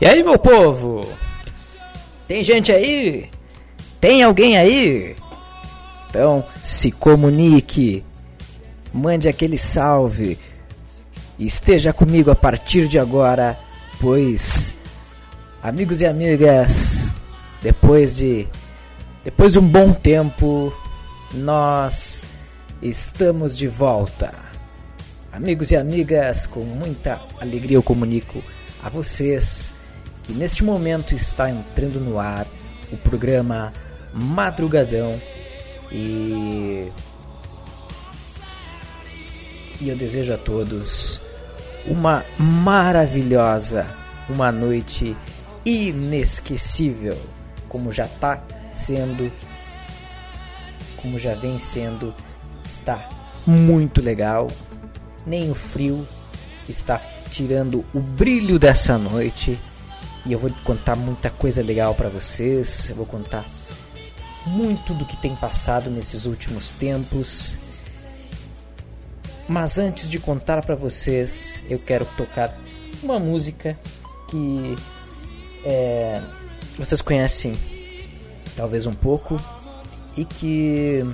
E aí, meu povo? Tem gente aí? Tem alguém aí? Então, se comunique, mande aquele salve, esteja comigo a partir de agora, pois, amigos e amigas, depois de depois de um bom tempo, nós estamos de volta. Amigos e amigas, com muita alegria eu comunico a vocês que neste momento está entrando no ar o programa Madrugadão e e eu desejo a todos uma maravilhosa, uma noite inesquecível, como já está sendo, como já vem sendo, está muito legal. Nem o frio está tirando o brilho dessa noite. E eu vou contar muita coisa legal para vocês. Eu vou contar muito do que tem passado nesses últimos tempos. Mas antes de contar para vocês, eu quero tocar uma música que é, vocês conhecem talvez um pouco e que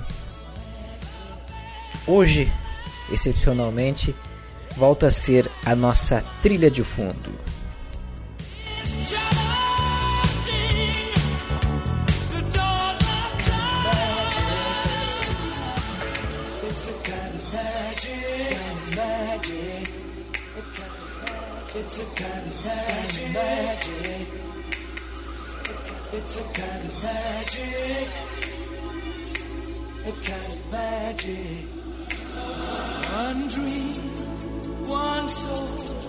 hoje, excepcionalmente, volta a ser a nossa trilha de fundo. It's a kind of magic, magic. It's a kind of magic. It's a kind of magic. One dream, one soul,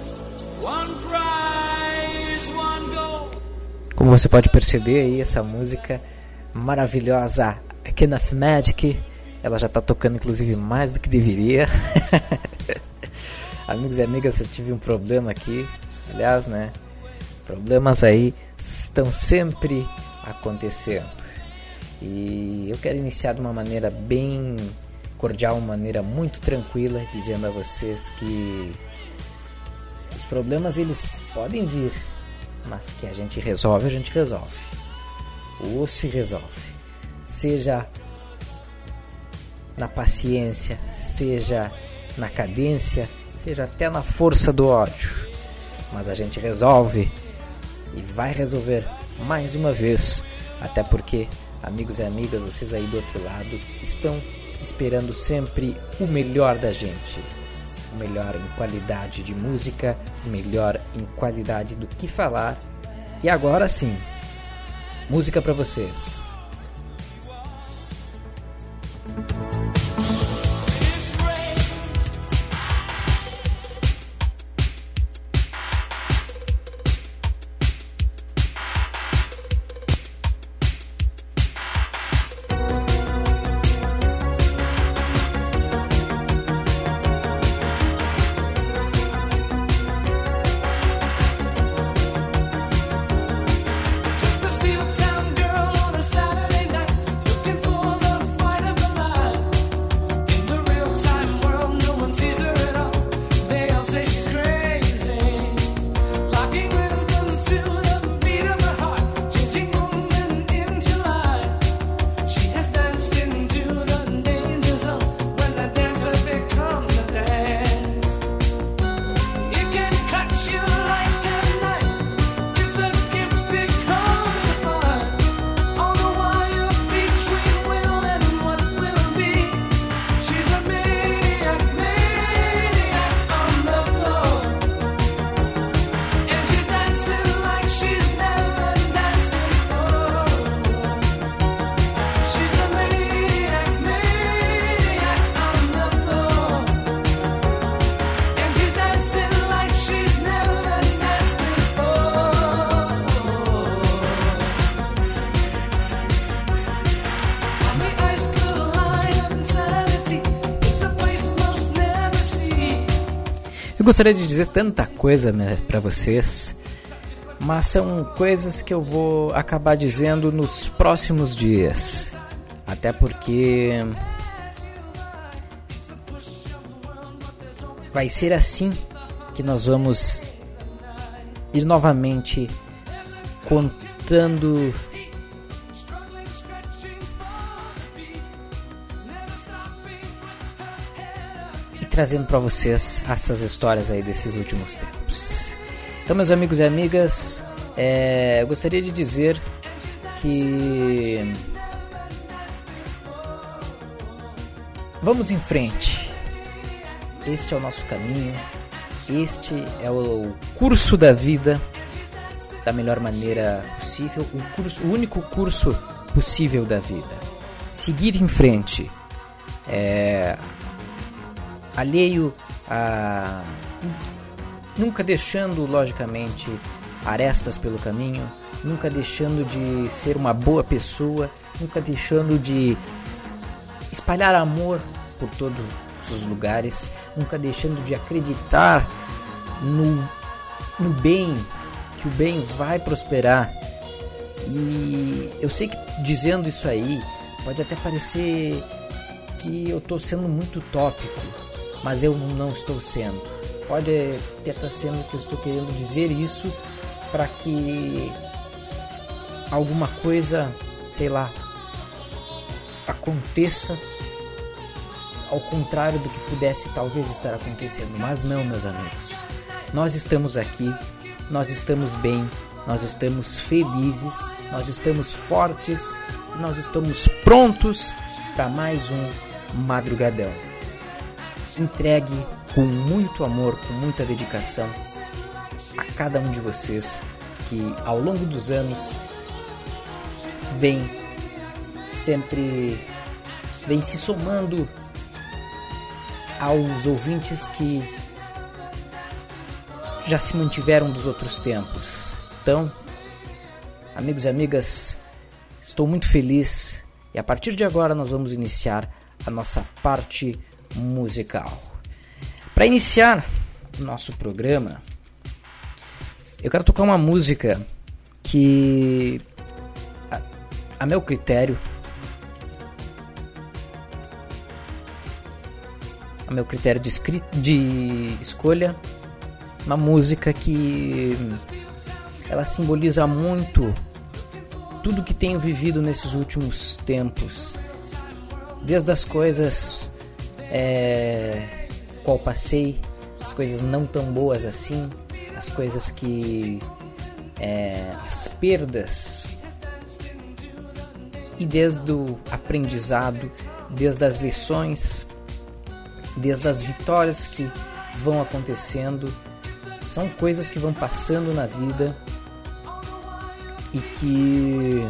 Como você pode perceber aí, essa música maravilhosa, Kenneth Magic, ela já está tocando inclusive mais do que deveria. Amigos e amigas, eu tive um problema aqui. Aliás, né? Problemas aí estão sempre acontecendo. E eu quero iniciar de uma maneira bem cordial, uma maneira muito tranquila, dizendo a vocês que problemas eles podem vir, mas que a gente resolve, a gente resolve. Ou se resolve. Seja na paciência, seja na cadência, seja até na força do ódio. Mas a gente resolve e vai resolver mais uma vez, até porque, amigos e amigas, vocês aí do outro lado estão esperando sempre o melhor da gente. Melhor em qualidade de música, melhor em qualidade do que falar. E agora sim, música para vocês. Gostaria de dizer tanta coisa né, para vocês, mas são coisas que eu vou acabar dizendo nos próximos dias. Até porque vai ser assim que nós vamos ir novamente contando trazendo para vocês essas histórias aí desses últimos tempos. Então, meus amigos e amigas, é, eu gostaria de dizer que vamos em frente. Este é o nosso caminho. Este é o curso da vida da melhor maneira possível, o, curso, o único curso possível da vida. Seguir em frente, é, alheio a. nunca deixando, logicamente, arestas pelo caminho, nunca deixando de ser uma boa pessoa, nunca deixando de espalhar amor por todos os lugares, nunca deixando de acreditar no, no bem que o bem vai prosperar. E eu sei que dizendo isso aí pode até parecer que eu estou sendo muito tópico, mas eu não estou sendo. Pode até estar sendo que eu estou querendo dizer isso para que alguma coisa, sei lá, aconteça ao contrário do que pudesse talvez estar acontecendo. Mas não, meus amigos. Nós estamos aqui nós estamos bem, nós estamos felizes, nós estamos fortes, nós estamos prontos para mais um madrugadão. Entregue com muito amor, com muita dedicação a cada um de vocês que ao longo dos anos vem sempre vem se somando aos ouvintes que já se mantiveram dos outros tempos. Então, amigos e amigas, estou muito feliz e a partir de agora nós vamos iniciar a nossa parte musical. Para iniciar o nosso programa, eu quero tocar uma música que, a, a meu critério, a meu critério de, de escolha, uma música que ela simboliza muito tudo que tenho vivido nesses últimos tempos, desde as coisas é, qual passei, as coisas não tão boas assim, as coisas que é, as perdas. E desde o aprendizado, desde as lições, desde as vitórias que vão acontecendo são coisas que vão passando na vida e que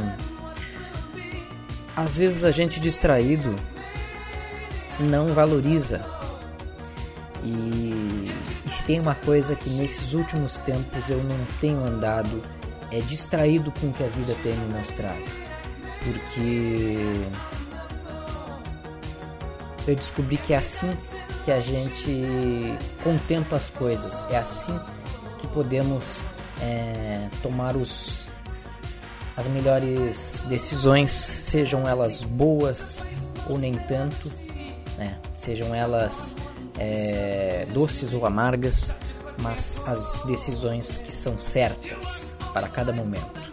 às vezes a gente distraído não valoriza. E, e se tem uma coisa que nesses últimos tempos eu não tenho andado é distraído com o que a vida tem me mostrado. Porque eu descobri que é assim que a gente contempla as coisas. É assim que podemos é, tomar os, as melhores decisões, sejam elas boas ou nem tanto, né? sejam elas é, doces ou amargas, mas as decisões que são certas para cada momento.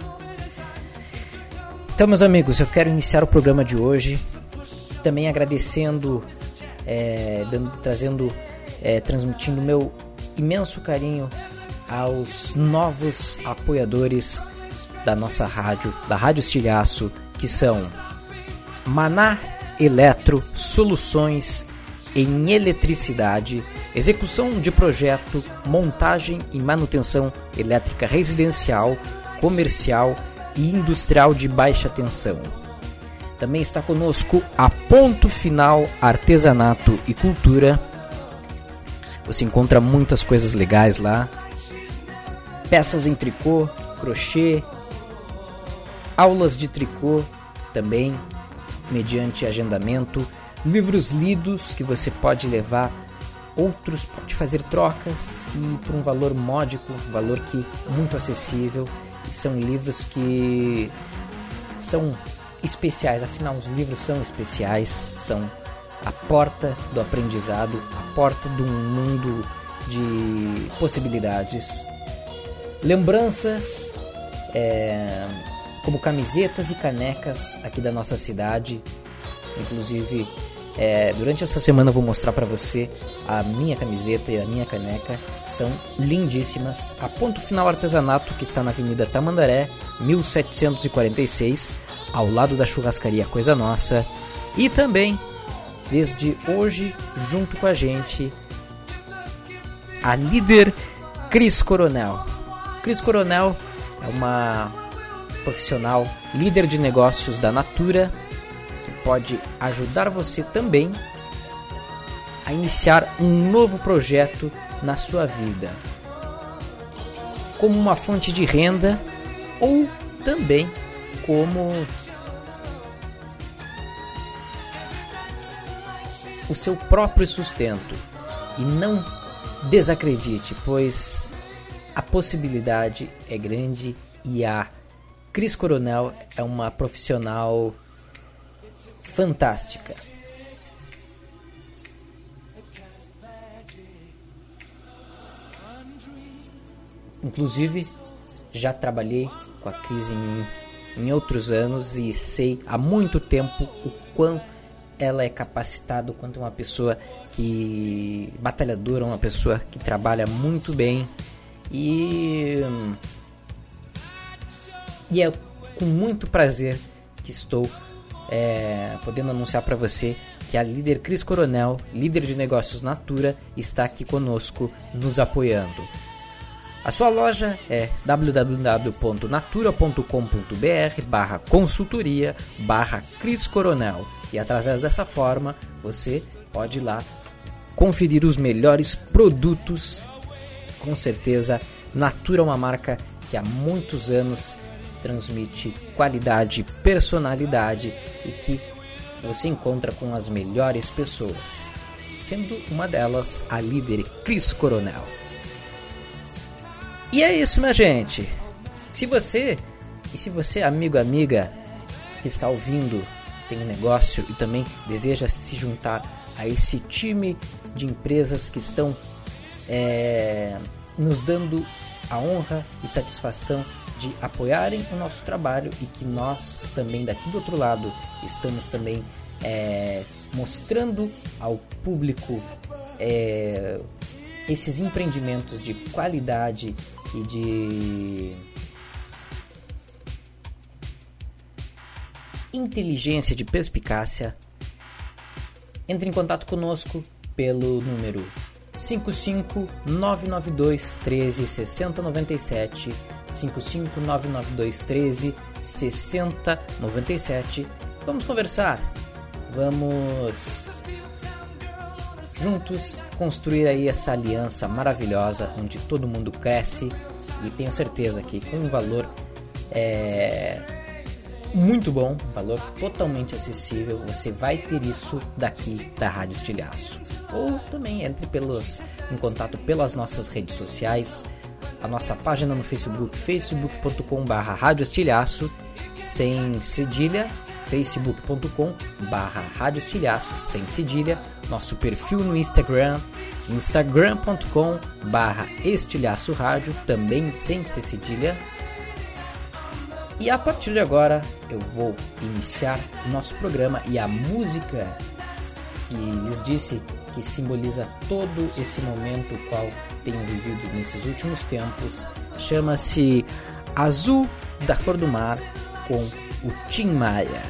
Então, meus amigos, eu quero iniciar o programa de hoje também agradecendo é, dando, trazendo, é, transmitindo meu imenso carinho aos novos apoiadores da nossa rádio, da Rádio Estilhaço, que são Maná Eletro Soluções em Eletricidade, execução de projeto, montagem e manutenção elétrica residencial, comercial e industrial de baixa tensão também está conosco a Ponto Final Artesanato e Cultura. Você encontra muitas coisas legais lá. Peças em tricô, crochê, aulas de tricô também, mediante agendamento, livros lidos que você pode levar, outros pode fazer trocas e por um valor módico, um valor que muito acessível. são livros que são especiais, afinal os livros são especiais, são a porta do aprendizado, a porta de um mundo de possibilidades. Lembranças é, como camisetas e canecas aqui da nossa cidade. Inclusive, é, durante essa semana eu vou mostrar para você a minha camiseta e a minha caneca. São lindíssimas. A Ponto Final Artesanato, que está na Avenida Tamandaré, 1746, ao lado da churrascaria Coisa Nossa. E também, desde hoje, junto com a gente, a líder Cris Coronel. Cris Coronel é uma profissional líder de negócios da Natura que pode ajudar você também a iniciar um novo projeto na sua vida, como uma fonte de renda ou também como o seu próprio sustento. E não desacredite, pois a possibilidade é grande e a Cris Coronel é uma profissional fantástica. Inclusive, já trabalhei com a Cris em, em outros anos e sei há muito tempo o quão ela é capacitada, quanto uma pessoa que batalhadora, uma pessoa que trabalha muito bem e e é com muito prazer que estou é, podendo anunciar para você que a líder Cris Coronel, líder de negócios Natura, está aqui conosco nos apoiando. A sua loja é www.natura.com.br barra consultoria barra Cris Coronel e através dessa forma você pode ir lá conferir os melhores produtos. Com certeza, Natura é uma marca que há muitos anos transmite qualidade, personalidade e que você encontra com as melhores pessoas, sendo uma delas a líder Cris Coronel. E é isso, minha gente. Se você e se você, amigo, amiga, que está ouvindo, tem um negócio e também deseja se juntar a esse time de empresas que estão é, nos dando a honra e satisfação de apoiarem o nosso trabalho e que nós também daqui do outro lado estamos também é, mostrando ao público é, esses empreendimentos de qualidade e de inteligência, de perspicácia, entre em contato conosco pelo número 55992 13 6097 55992 13 6097 Vamos conversar. Vamos juntos construir aí essa aliança maravilhosa onde todo mundo cresce e tenho certeza que com um valor é, muito bom, valor totalmente acessível, você vai ter isso daqui da Rádio Estilhaço. Ou também entre pelos, em contato pelas nossas redes sociais, a nossa página no Facebook, facebook.com.br Rádio Estilhaço, sem cedilha, facebook.com barra Rádio Estilhaço, sem cedilha, nosso perfil no Instagram, instagram.com barra Estilhaço Rádio, também sem cedilha. E a partir de agora eu vou iniciar nosso programa e a música que lhes disse que simboliza todo esse momento qual tenho vivido nesses últimos tempos chama-se Azul da Cor do Mar com o Tim Maia.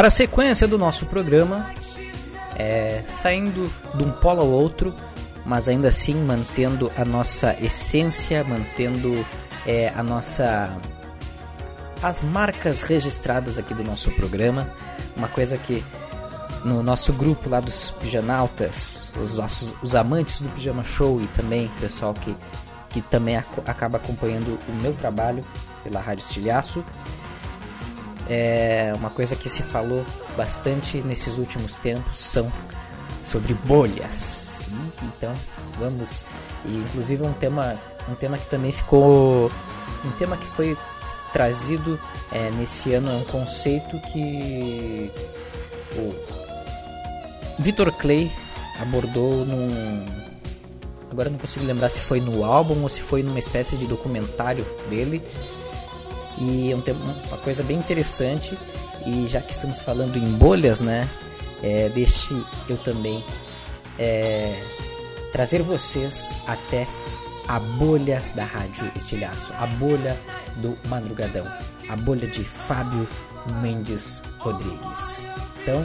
Para a sequência do nosso programa, é, saindo de um polo ao outro, mas ainda assim mantendo a nossa essência, mantendo é, a nossa as marcas registradas aqui do nosso programa, uma coisa que no nosso grupo lá dos pijanautas, os nossos os amantes do pijama show e também o pessoal que que também ac acaba acompanhando o meu trabalho pela Rádio Estilhaço. É uma coisa que se falou bastante nesses últimos tempos são sobre bolhas. Então, vamos e inclusive um tema um tema que também ficou um tema que foi trazido é, nesse ano é um conceito que o Victor Clay abordou num agora não consigo lembrar se foi no álbum ou se foi numa espécie de documentário dele e é um uma coisa bem interessante e já que estamos falando em bolhas né é, deixe eu também é, trazer vocês até a bolha da Rádio Estilhaço, a bolha do Madrugadão, a bolha de Fábio Mendes Rodrigues. Então,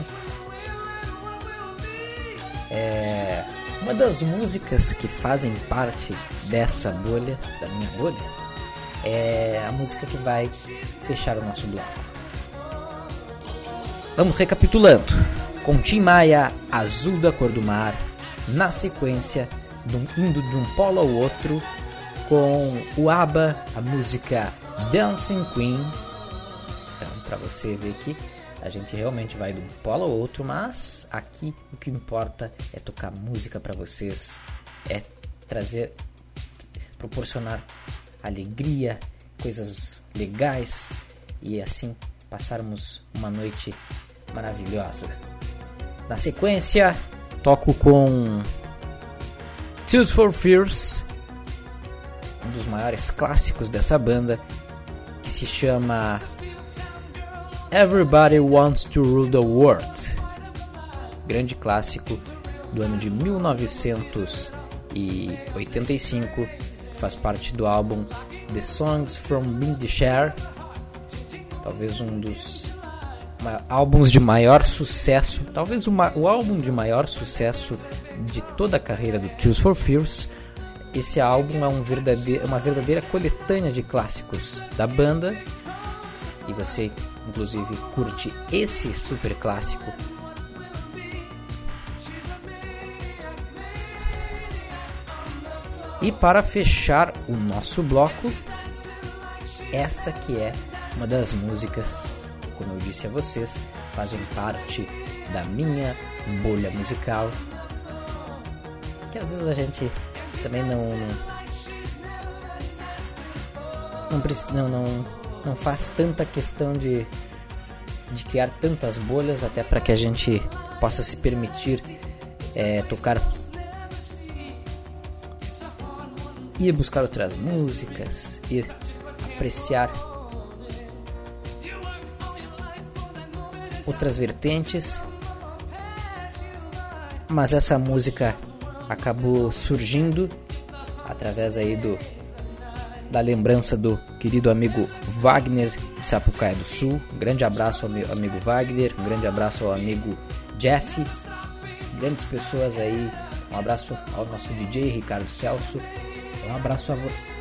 é, uma das músicas que fazem parte dessa bolha, da minha bolha, é a música que vai fechar o nosso bloco. Vamos recapitulando. Com Tim Maia, Azul da Cor do Mar, na sequência indo de um polo ao outro com o ABBA, a música Dancing Queen. Então, para você ver que a gente realmente vai de um polo ao outro, mas aqui o que importa é tocar música para vocês, é trazer, proporcionar alegria, coisas legais e assim passarmos uma noite maravilhosa. Na sequência, toco com Tears for Fears, um dos maiores clássicos dessa banda, que se chama Everybody Wants to Rule the World. Grande clássico do ano de 1985, faz parte do álbum The Songs from Share, talvez um dos álbuns de maior sucesso, talvez uma, o álbum de maior sucesso de toda a carreira do Tears for Fears. Esse álbum é um verdadeiro, uma verdadeira coletânea de clássicos da banda. E você, inclusive, curte esse super clássico. E para fechar o nosso bloco, esta que é uma das músicas que, como eu disse a vocês, fazem parte da minha bolha musical que às vezes a gente também não não, não, não, faz tanta questão de, de criar tantas bolhas até para que a gente possa se permitir é, tocar ir buscar outras músicas, ir apreciar outras vertentes. Mas essa música acabou surgindo através aí do da lembrança do querido amigo Wagner de Sapucaia do Sul. Um grande abraço ao meu amigo Wagner, um grande abraço ao amigo Jeff, grandes pessoas aí. Um abraço ao nosso DJ Ricardo Celso. Um abraço a,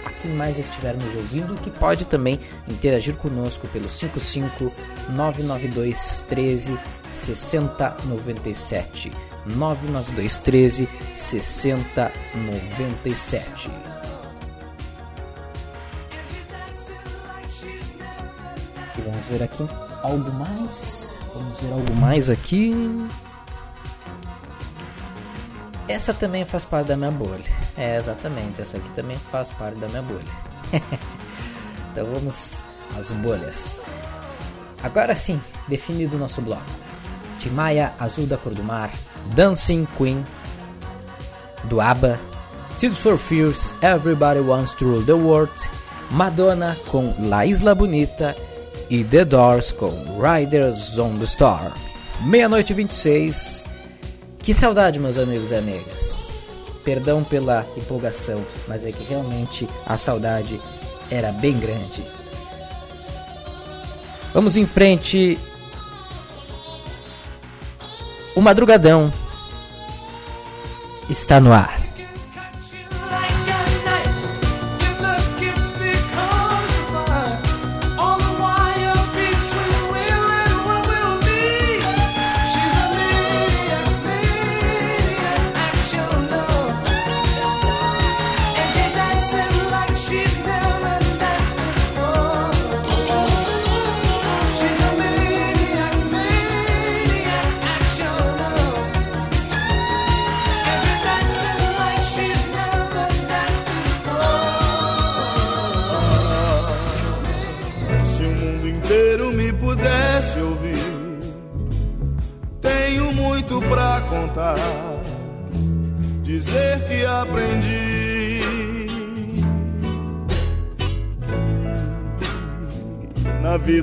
a quem mais estiver nos ouvindo, que pode também interagir conosco pelo 55 992 13 6097. 992 13 6097. E vamos ver aqui algo mais. Vamos ver algo mais aqui. Essa também faz parte da minha bolha. É, exatamente, essa aqui também faz parte da minha bolha. então vamos às bolhas. Agora sim, definido o nosso bloco. Timaya Azul da Cor do Mar, Dancing Queen, do ABBA, Tears for Fears, Everybody Wants to Rule the World, Madonna com La Isla Bonita e The Doors com Riders on the Storm. Meia-noite 26. Que saudade, meus amigos e amigas. Perdão pela empolgação, mas é que realmente a saudade era bem grande. Vamos em frente o madrugadão está no ar.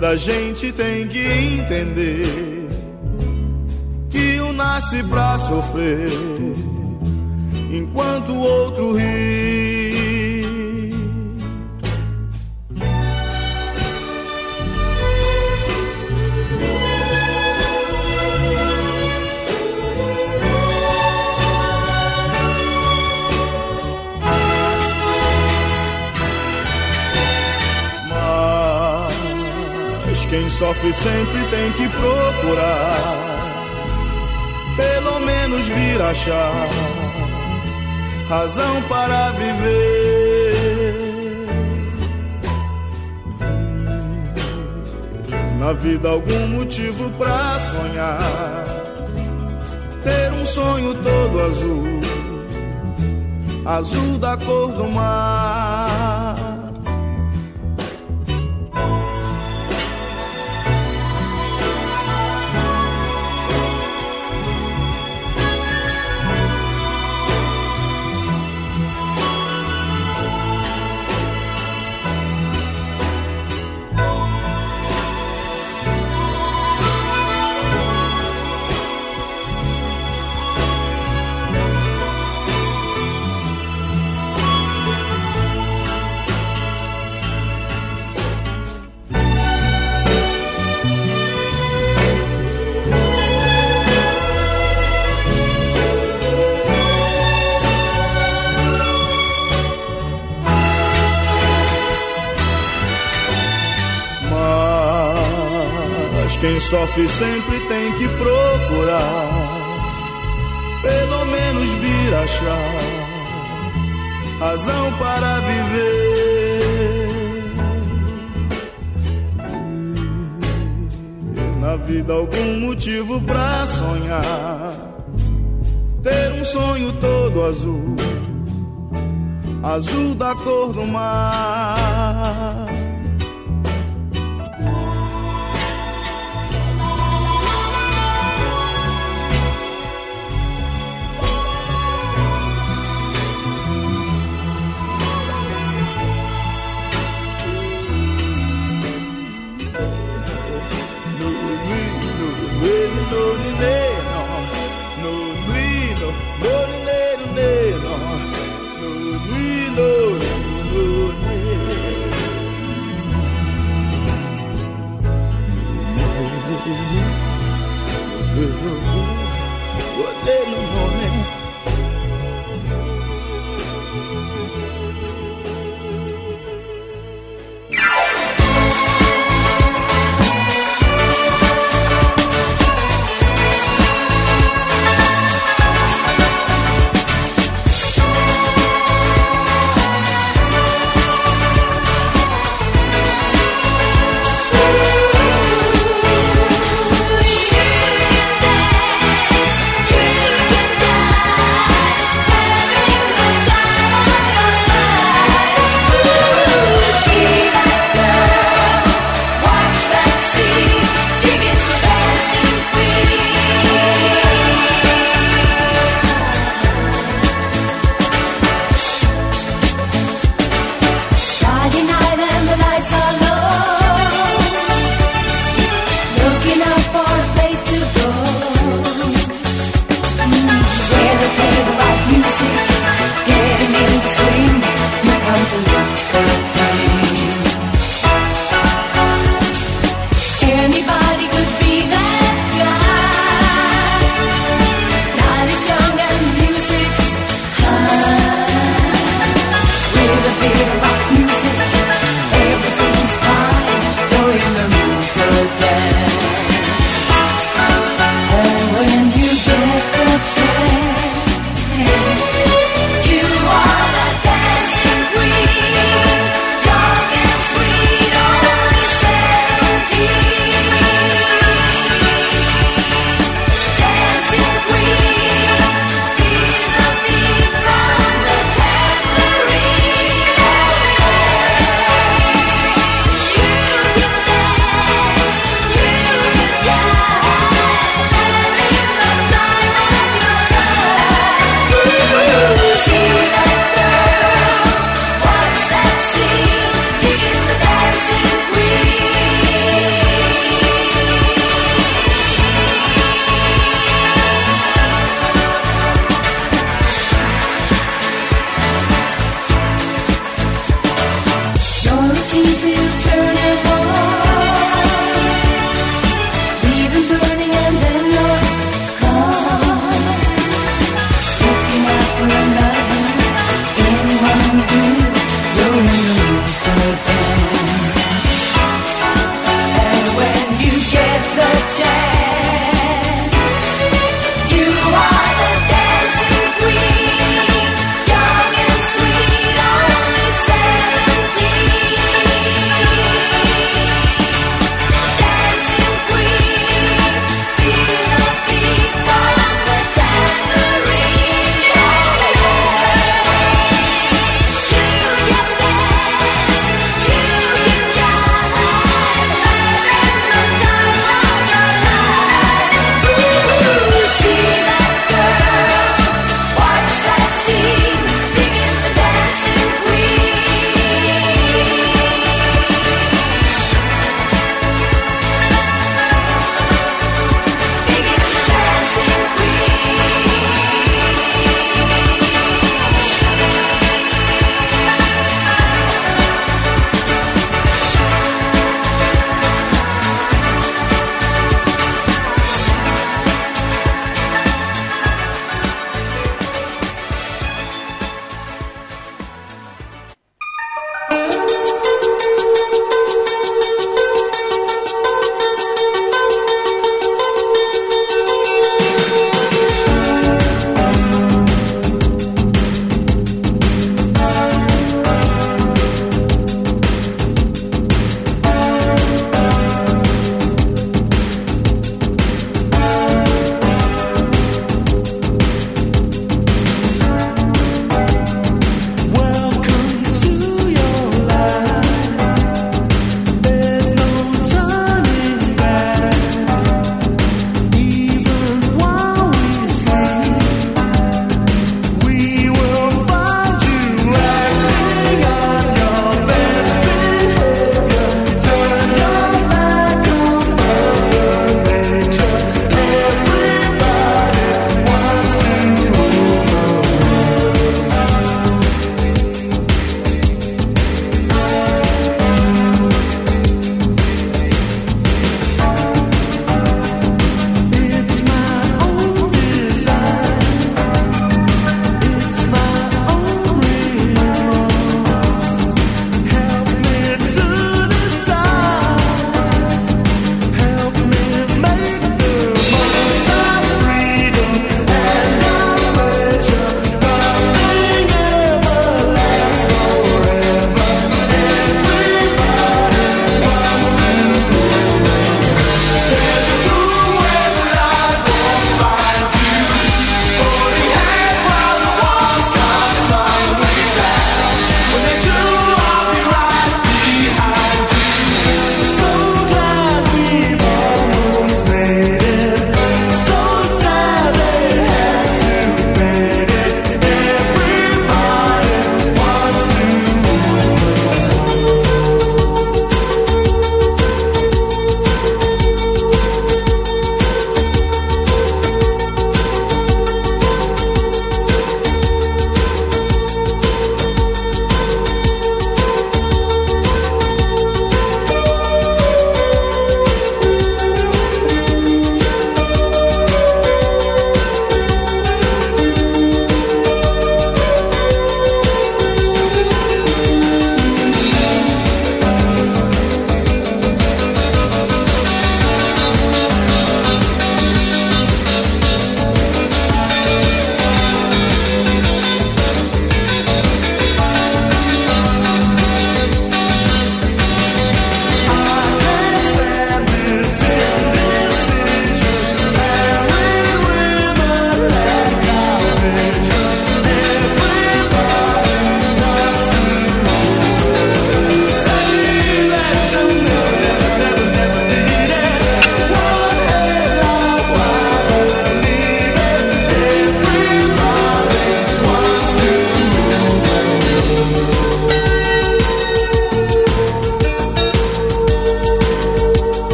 Vida a gente tem que entender que um nasce pra sofrer, enquanto o outro ri. Sofre sempre tem que procurar, pelo menos vir achar razão para viver. Na vida, algum motivo pra sonhar, ter um sonho todo azul, azul da cor do mar Sofre sempre tem que procurar, pelo menos vir achar razão para viver. Na vida, algum motivo pra sonhar, ter um sonho todo azul, azul da cor do mar del honor.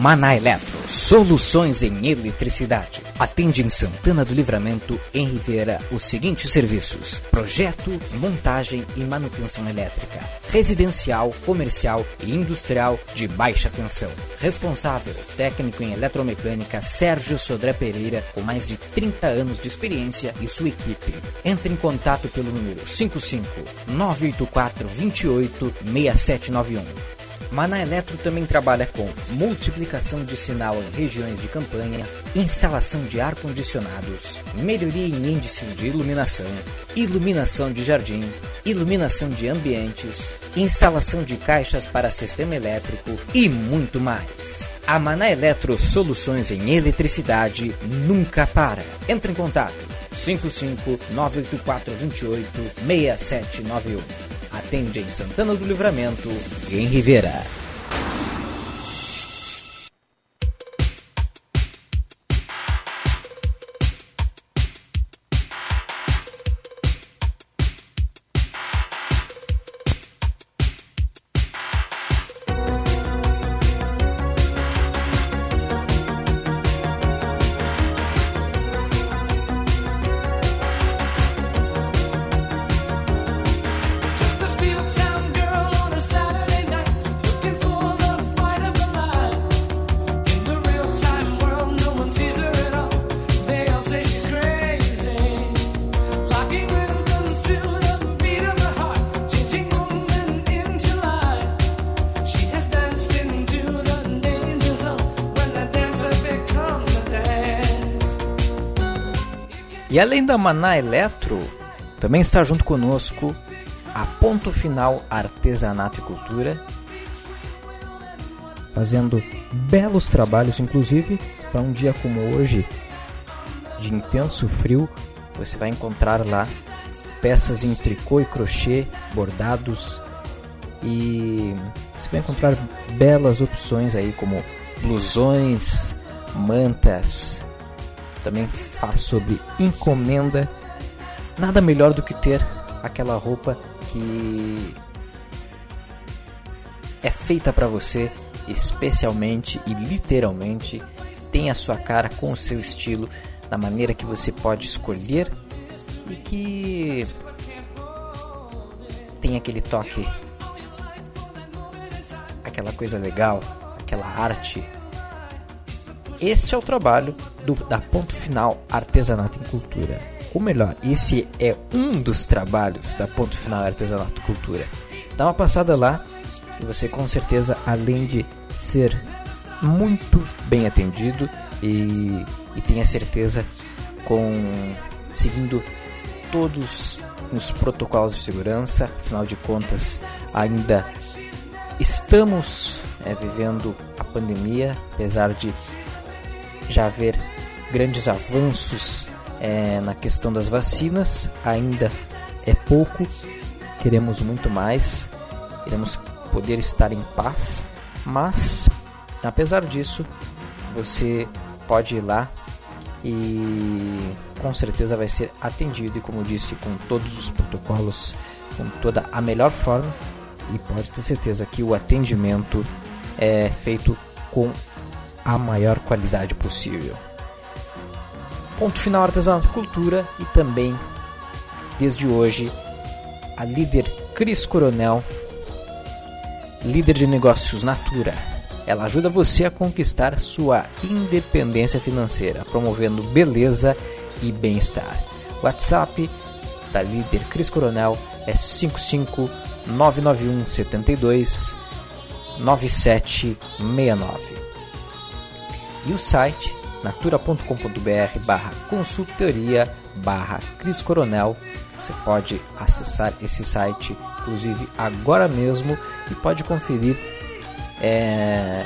Maná Eletro, soluções em eletricidade. Atende em Santana do Livramento, em Rivera, os seguintes serviços: projeto, montagem e manutenção elétrica, residencial, comercial e industrial de baixa tensão. Responsável, técnico em eletromecânica Sérgio Sodré Pereira, com mais de 30 anos de experiência e sua equipe. Entre em contato pelo número 55 984 28 6791. Mana Eletro também trabalha com multiplicação de sinal em regiões de campanha, instalação de ar-condicionados, melhoria em índices de iluminação, iluminação de jardim, iluminação de ambientes, instalação de caixas para sistema elétrico e muito mais. A Mana Eletro Soluções em Eletricidade nunca para. Entre em contato 55 984 28 6791. Atende em Santana do Livramento e em Rivera. Da Maná Eletro, também está junto conosco a Ponto Final Artesanato e Cultura, fazendo belos trabalhos, inclusive para um dia como hoje, de intenso frio, você vai encontrar lá peças em tricô e crochê, bordados e você vai encontrar belas opções aí como blusões, mantas, também fala sobre encomenda. Nada melhor do que ter aquela roupa que é feita para você, especialmente e literalmente tem a sua cara com o seu estilo, da maneira que você pode escolher e que tem aquele toque, aquela coisa legal, aquela arte este é o trabalho do, da Ponto Final Artesanato em Cultura. Ou melhor, esse é um dos trabalhos da Ponto Final Artesanato e Cultura. Dá uma passada lá e você com certeza, além de ser muito bem atendido e, e tenha certeza com seguindo todos os protocolos de segurança, afinal de contas ainda estamos é, vivendo a pandemia, apesar de já haver grandes avanços é, na questão das vacinas, ainda é pouco, queremos muito mais, queremos poder estar em paz, mas apesar disso, você pode ir lá e com certeza vai ser atendido e como disse com todos os protocolos, com toda a melhor forma e pode ter certeza que o atendimento é feito com a maior qualidade possível. Ponto final artesanato cultura e também desde hoje a líder Cris Coronel, líder de negócios Natura. Ela ajuda você a conquistar sua independência financeira, promovendo beleza e bem-estar. WhatsApp da líder Cris Coronel é 55 991 72 9769 e o site natura.com.br barra consultoria barra Cris Coronel. Você pode acessar esse site, inclusive agora mesmo, e pode conferir é,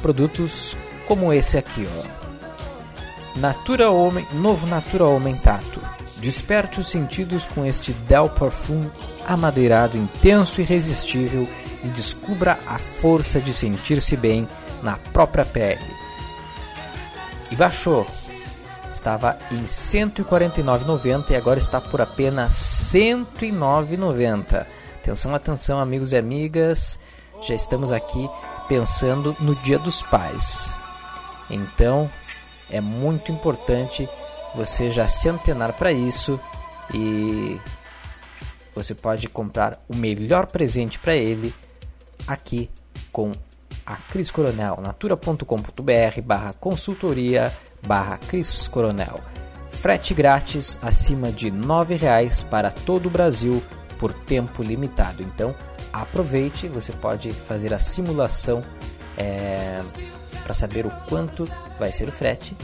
produtos como esse aqui, ó. Natura Homem, novo Natura Homem Tato. Desperte os sentidos com este Del Parfum amadeirado intenso e irresistível e descubra a força de sentir-se bem na própria pele e baixou. Estava em R$ 149,90 e agora está por apenas R$ 109,90. Atenção, atenção, amigos e amigas. Já estamos aqui pensando no Dia dos Pais. Então, é muito importante você já se antenar para isso e você pode comprar o melhor presente para ele aqui com a Cris Coronel, natura.com.br barra consultoria barra Cris Coronel. Frete grátis acima de R$ 9,00 para todo o Brasil por tempo limitado. Então aproveite, você pode fazer a simulação para saber o quanto vai ser o frete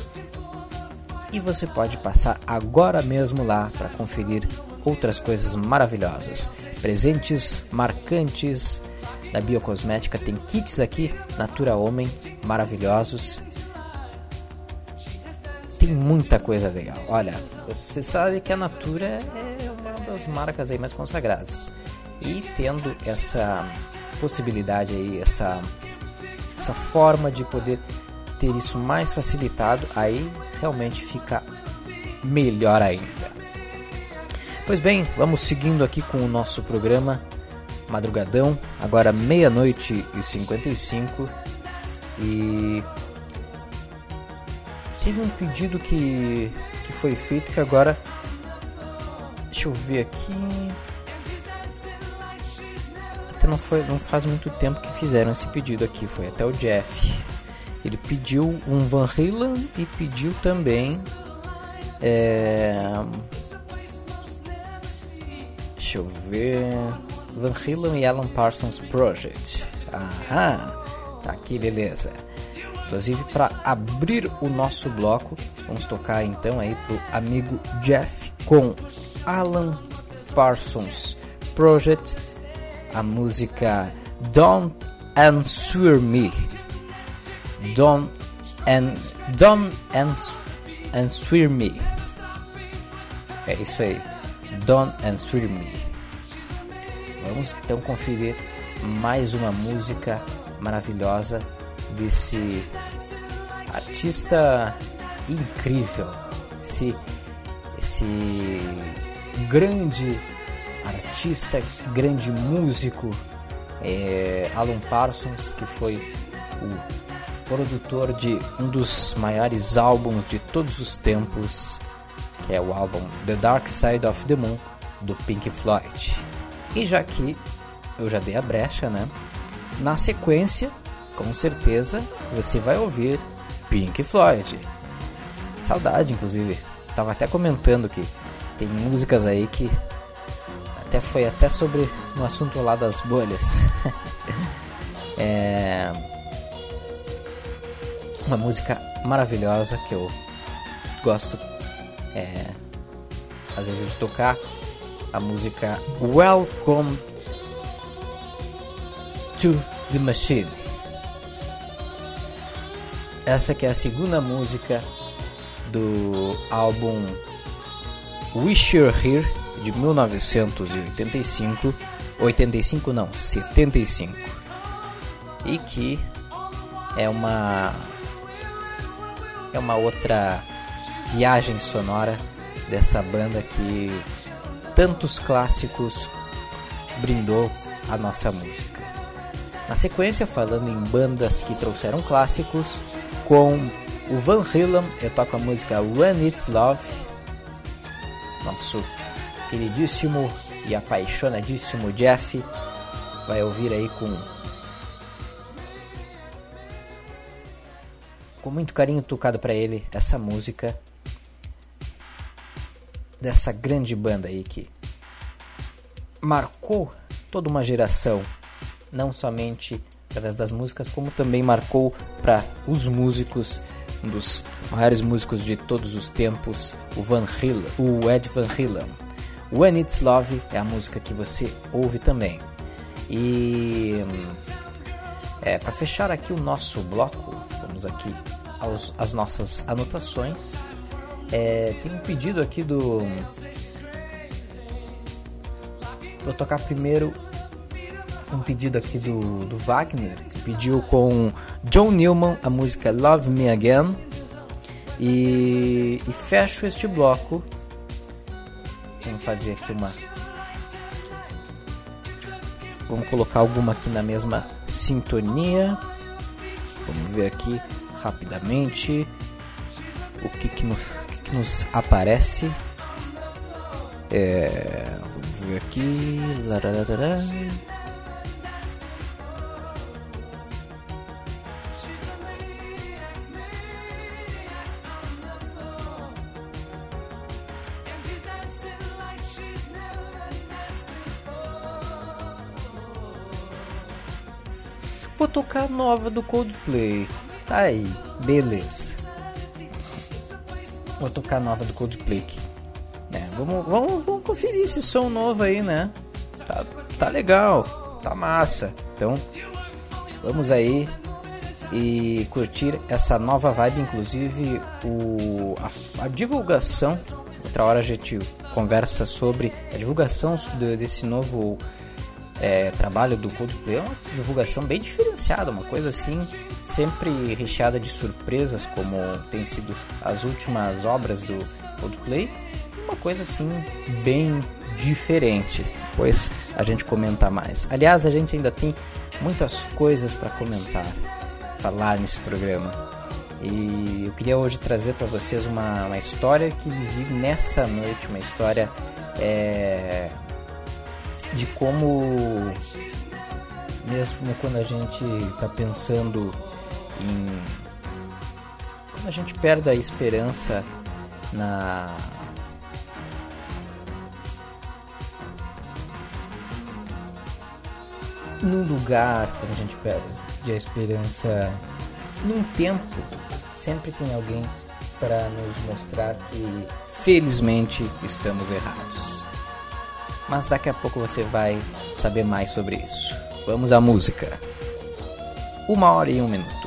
e você pode passar agora mesmo lá para conferir outras coisas maravilhosas. Presentes marcantes da Biocosmética tem kits aqui, Natura Homem, maravilhosos. Tem muita coisa legal. Olha, você sabe que a Natura é uma das marcas aí mais consagradas. E tendo essa possibilidade aí, essa essa forma de poder ter isso mais facilitado, aí realmente fica melhor ainda. Pois bem, vamos seguindo aqui com o nosso programa Madrugadão, agora meia-noite e 55 e teve um pedido que, que foi feito que agora deixa eu ver aqui. Até não foi não faz muito tempo que fizeram esse pedido aqui foi até o Jeff. Ele pediu um Van Halen e pediu também é, deixa eu ver Van Halen e Alan Parsons Project. Aham tá aqui beleza. Inclusive para abrir o nosso bloco vamos tocar então aí pro amigo Jeff com Alan Parsons Project a música Don't Answer Me. Don't and Don't ans Answer Me. É isso aí. Don't Answer Me vamos então conferir mais uma música maravilhosa desse artista incrível esse esse grande artista, grande músico, é, Alan Parsons, que foi o produtor de um dos maiores álbuns de todos os tempos, que é o álbum The Dark Side of the Moon do Pink Floyd. E já que eu já dei a brecha, né? Na sequência, com certeza você vai ouvir Pink Floyd. Saudade, inclusive. Tava até comentando que tem músicas aí que até foi até sobre no assunto lá das bolhas. é uma música maravilhosa que eu gosto é, às vezes de tocar a música Welcome to the Machine. Essa que é a segunda música do álbum Wish You're Here de 1985, 85 não, 75. E que é uma é uma outra viagem sonora dessa banda que tantos clássicos brindou a nossa música. Na sequência, falando em bandas que trouxeram clássicos, com o Van Halen, eu toco a música When It's Love, nosso queridíssimo e apaixonadíssimo Jeff vai ouvir aí com com muito carinho tocado para ele essa música dessa grande banda aí que marcou toda uma geração, não somente através das músicas, como também marcou para os músicos, um dos maiores músicos de todos os tempos, o Van Halen, o Ed Van Halen. When It's Love é a música que você ouve também. E é, para fechar aqui o nosso bloco, vamos aqui aos, às nossas anotações. É, tem um pedido aqui do. Vou tocar primeiro um pedido aqui do, do Wagner, que pediu com John Newman a música Love Me Again. E, e fecho este bloco. Vamos fazer aqui uma. Vamos colocar alguma aqui na mesma sintonia. Vamos ver aqui rapidamente o que, que, no- que nos aparece. É, vamos ver aqui. Larararara. Vou tocar nova do Coldplay. Tá aí, beleza. Vou tocar a nova do Coldplay. aqui. É, vamos, vamos, vamos conferir esse som novo aí, né? Tá, tá legal, tá massa. Então, vamos aí e curtir essa nova vibe, inclusive o, a, a divulgação. Outra hora a gente conversa sobre a divulgação do- desse novo é, trabalho do Coldplay. É uma divulgação bem diferenciada, uma coisa assim, sempre recheada de surpresas, como tem sido as últimas obras do Coldplay. Uma coisa assim, bem diferente. Depois a gente comenta mais. Aliás, a gente ainda tem muitas coisas para comentar, falar nesse programa. E eu queria hoje trazer para vocês uma, uma história que vivi nessa noite, uma história é, de como, mesmo quando a gente está pensando em. Quando a gente perde a esperança na. num lugar, quando a gente perde a esperança num tempo, sempre tem alguém para nos mostrar que felizmente estamos errados. Mas daqui a pouco você vai saber mais sobre isso. Vamos à música. Uma hora e um minuto.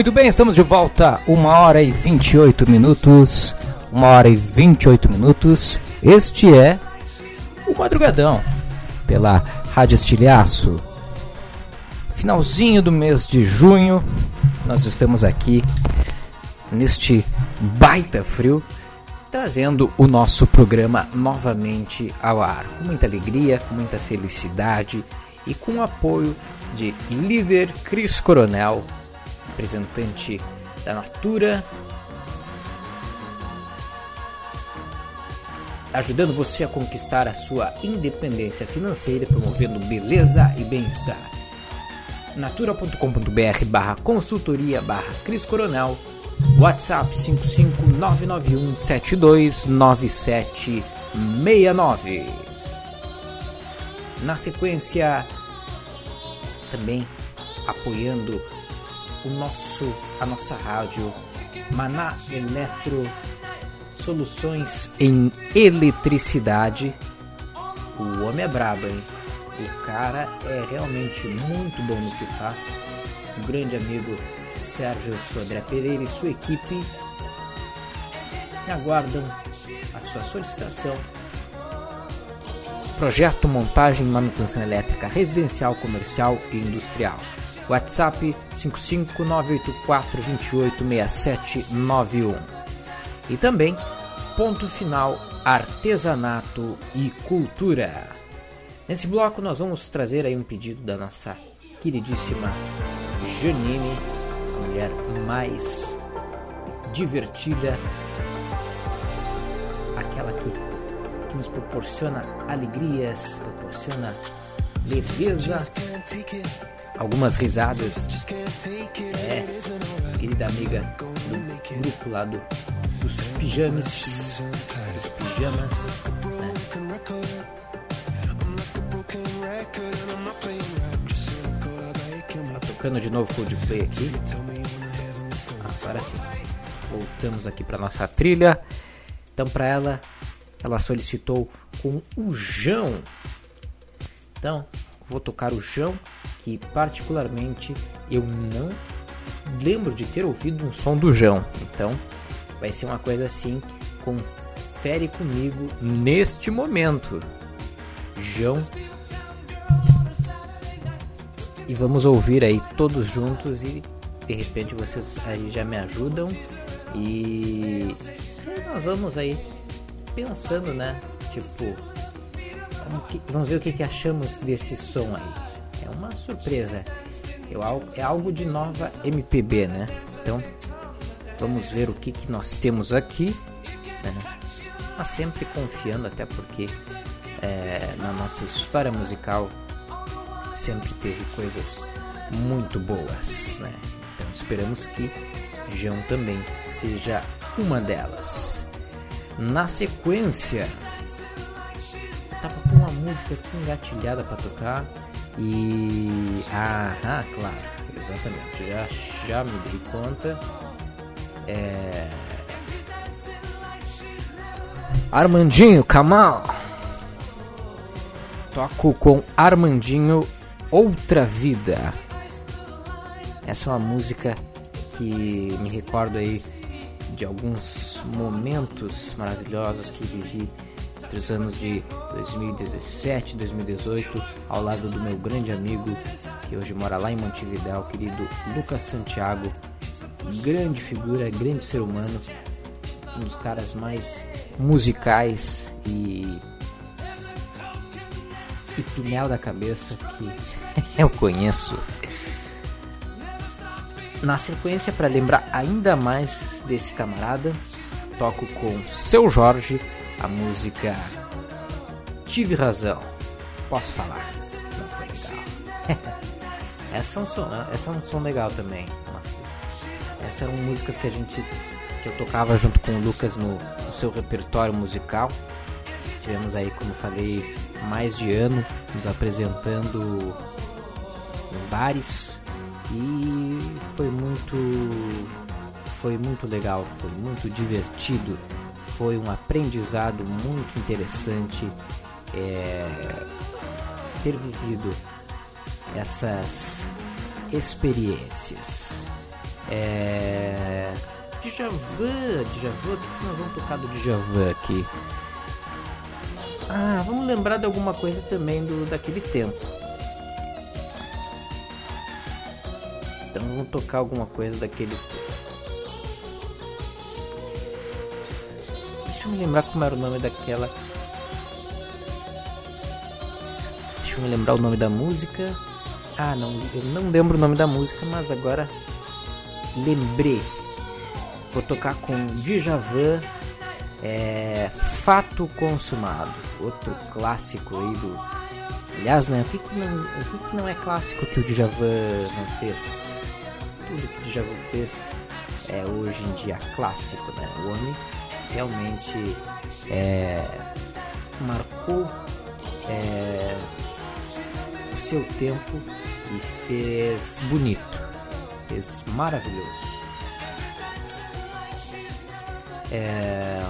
Muito bem, estamos de volta. Uma hora e 28 minutos. Uma hora e 28 minutos. Este é o Madrugadão pela Rádio Estilhaço. Finalzinho do mês de junho, nós estamos aqui neste baita frio, trazendo o nosso programa novamente ao ar, com muita alegria, com muita felicidade e com o apoio de líder Cris Coronel, representante da Natura, ajudando você a conquistar a sua independência financeira, promovendo beleza e bem-estar. natura.com.br barra consultoria barra Cris Coronel WhatsApp 55991729769 Na sequência, também apoiando o nosso, a nossa rádio Maná Eletro Soluções em Eletricidade. O homem é brabo, hein? O cara é realmente muito bom no que faz. Um grande amigo Sérgio Sodré Pereira e sua equipe aguardam a sua solicitação. Projeto Montagem e Manutenção Elétrica Residencial, Comercial e Industrial. WhatsApp 55984286791. E também Ponto Final Artesanato e Cultura. Nesse bloco nós vamos trazer aí um pedido da nossa queridíssima Janine, a mulher mais divertida, aquela que, que nos proporciona alegrias, proporciona leveza, algumas risadas. É, querida amiga do grupo lá do, dos pijamas, dos pijamas, né? Tá tocando de novo Coldplay aqui. Agora sim. Voltamos aqui para nossa trilha. Então, para ela, ela solicitou com o Jão. Então, vou tocar o Jão, que particularmente eu não lembro de ter ouvido um som do Jão. Então, vai ser uma coisa assim. Confere comigo neste momento. Jão e vamos ouvir aí todos juntos e de repente vocês aí já me ajudam e nós vamos aí pensando, né? Tipo, vamos ver o que, que achamos desse som aí. É uma surpresa. Eu, al- é algo de nova MPB, né? Então vamos ver o que, que nós temos aqui. Né? Mas sempre confiando, até porque é, na nossa história musical sempre teve coisas muito boas, né? Então esperamos que João também seja uma delas. Na sequência, tava com uma música aqui engatilhada para tocar e ah, ah, claro, exatamente, já já me dei conta. É... Armandinho Kamal. Toco com Armandinho Outra Vida. Essa é uma música que me recordo aí de alguns momentos maravilhosos que vivi entre os anos de 2017 2018 ao lado do meu grande amigo que hoje mora lá em Montevidéu, querido Lucas Santiago. Grande figura, grande ser humano, um dos caras mais musicais e e túnel da cabeça que eu conheço. Na sequência, para lembrar ainda mais desse camarada, toco com Seu Jorge a música Tive Razão. Posso falar? Não foi legal. essa, é um som, essa é um som legal também. Essas eram músicas que a gente que eu tocava junto com o Lucas no, no seu repertório musical. Tivemos aí, como falei, mais de ano nos apresentando em bares e foi muito foi muito legal, foi muito divertido, foi um aprendizado muito interessante é, ter vivido essas experiências. É. Djavan, Djavan, o que nós vamos tocar do Djavan aqui? Ah, vamos lembrar de alguma coisa também do daquele tempo. Então vamos tocar alguma coisa daquele tempo. Me lembrar como era o nome daquela. Deixa eu me lembrar o nome da música. Ah, não, eu não lembro o nome da música, mas agora lembrei. Vou tocar com Djavan, é, Fato Consumado, outro clássico aí do. Aliás, né? O que, que, não, o que, que não é clássico que o Djavan não fez? Tudo que o Djavan fez é hoje em dia clássico, né? O homem realmente é, marcou é, o seu tempo e fez bonito, fez maravilhoso. É,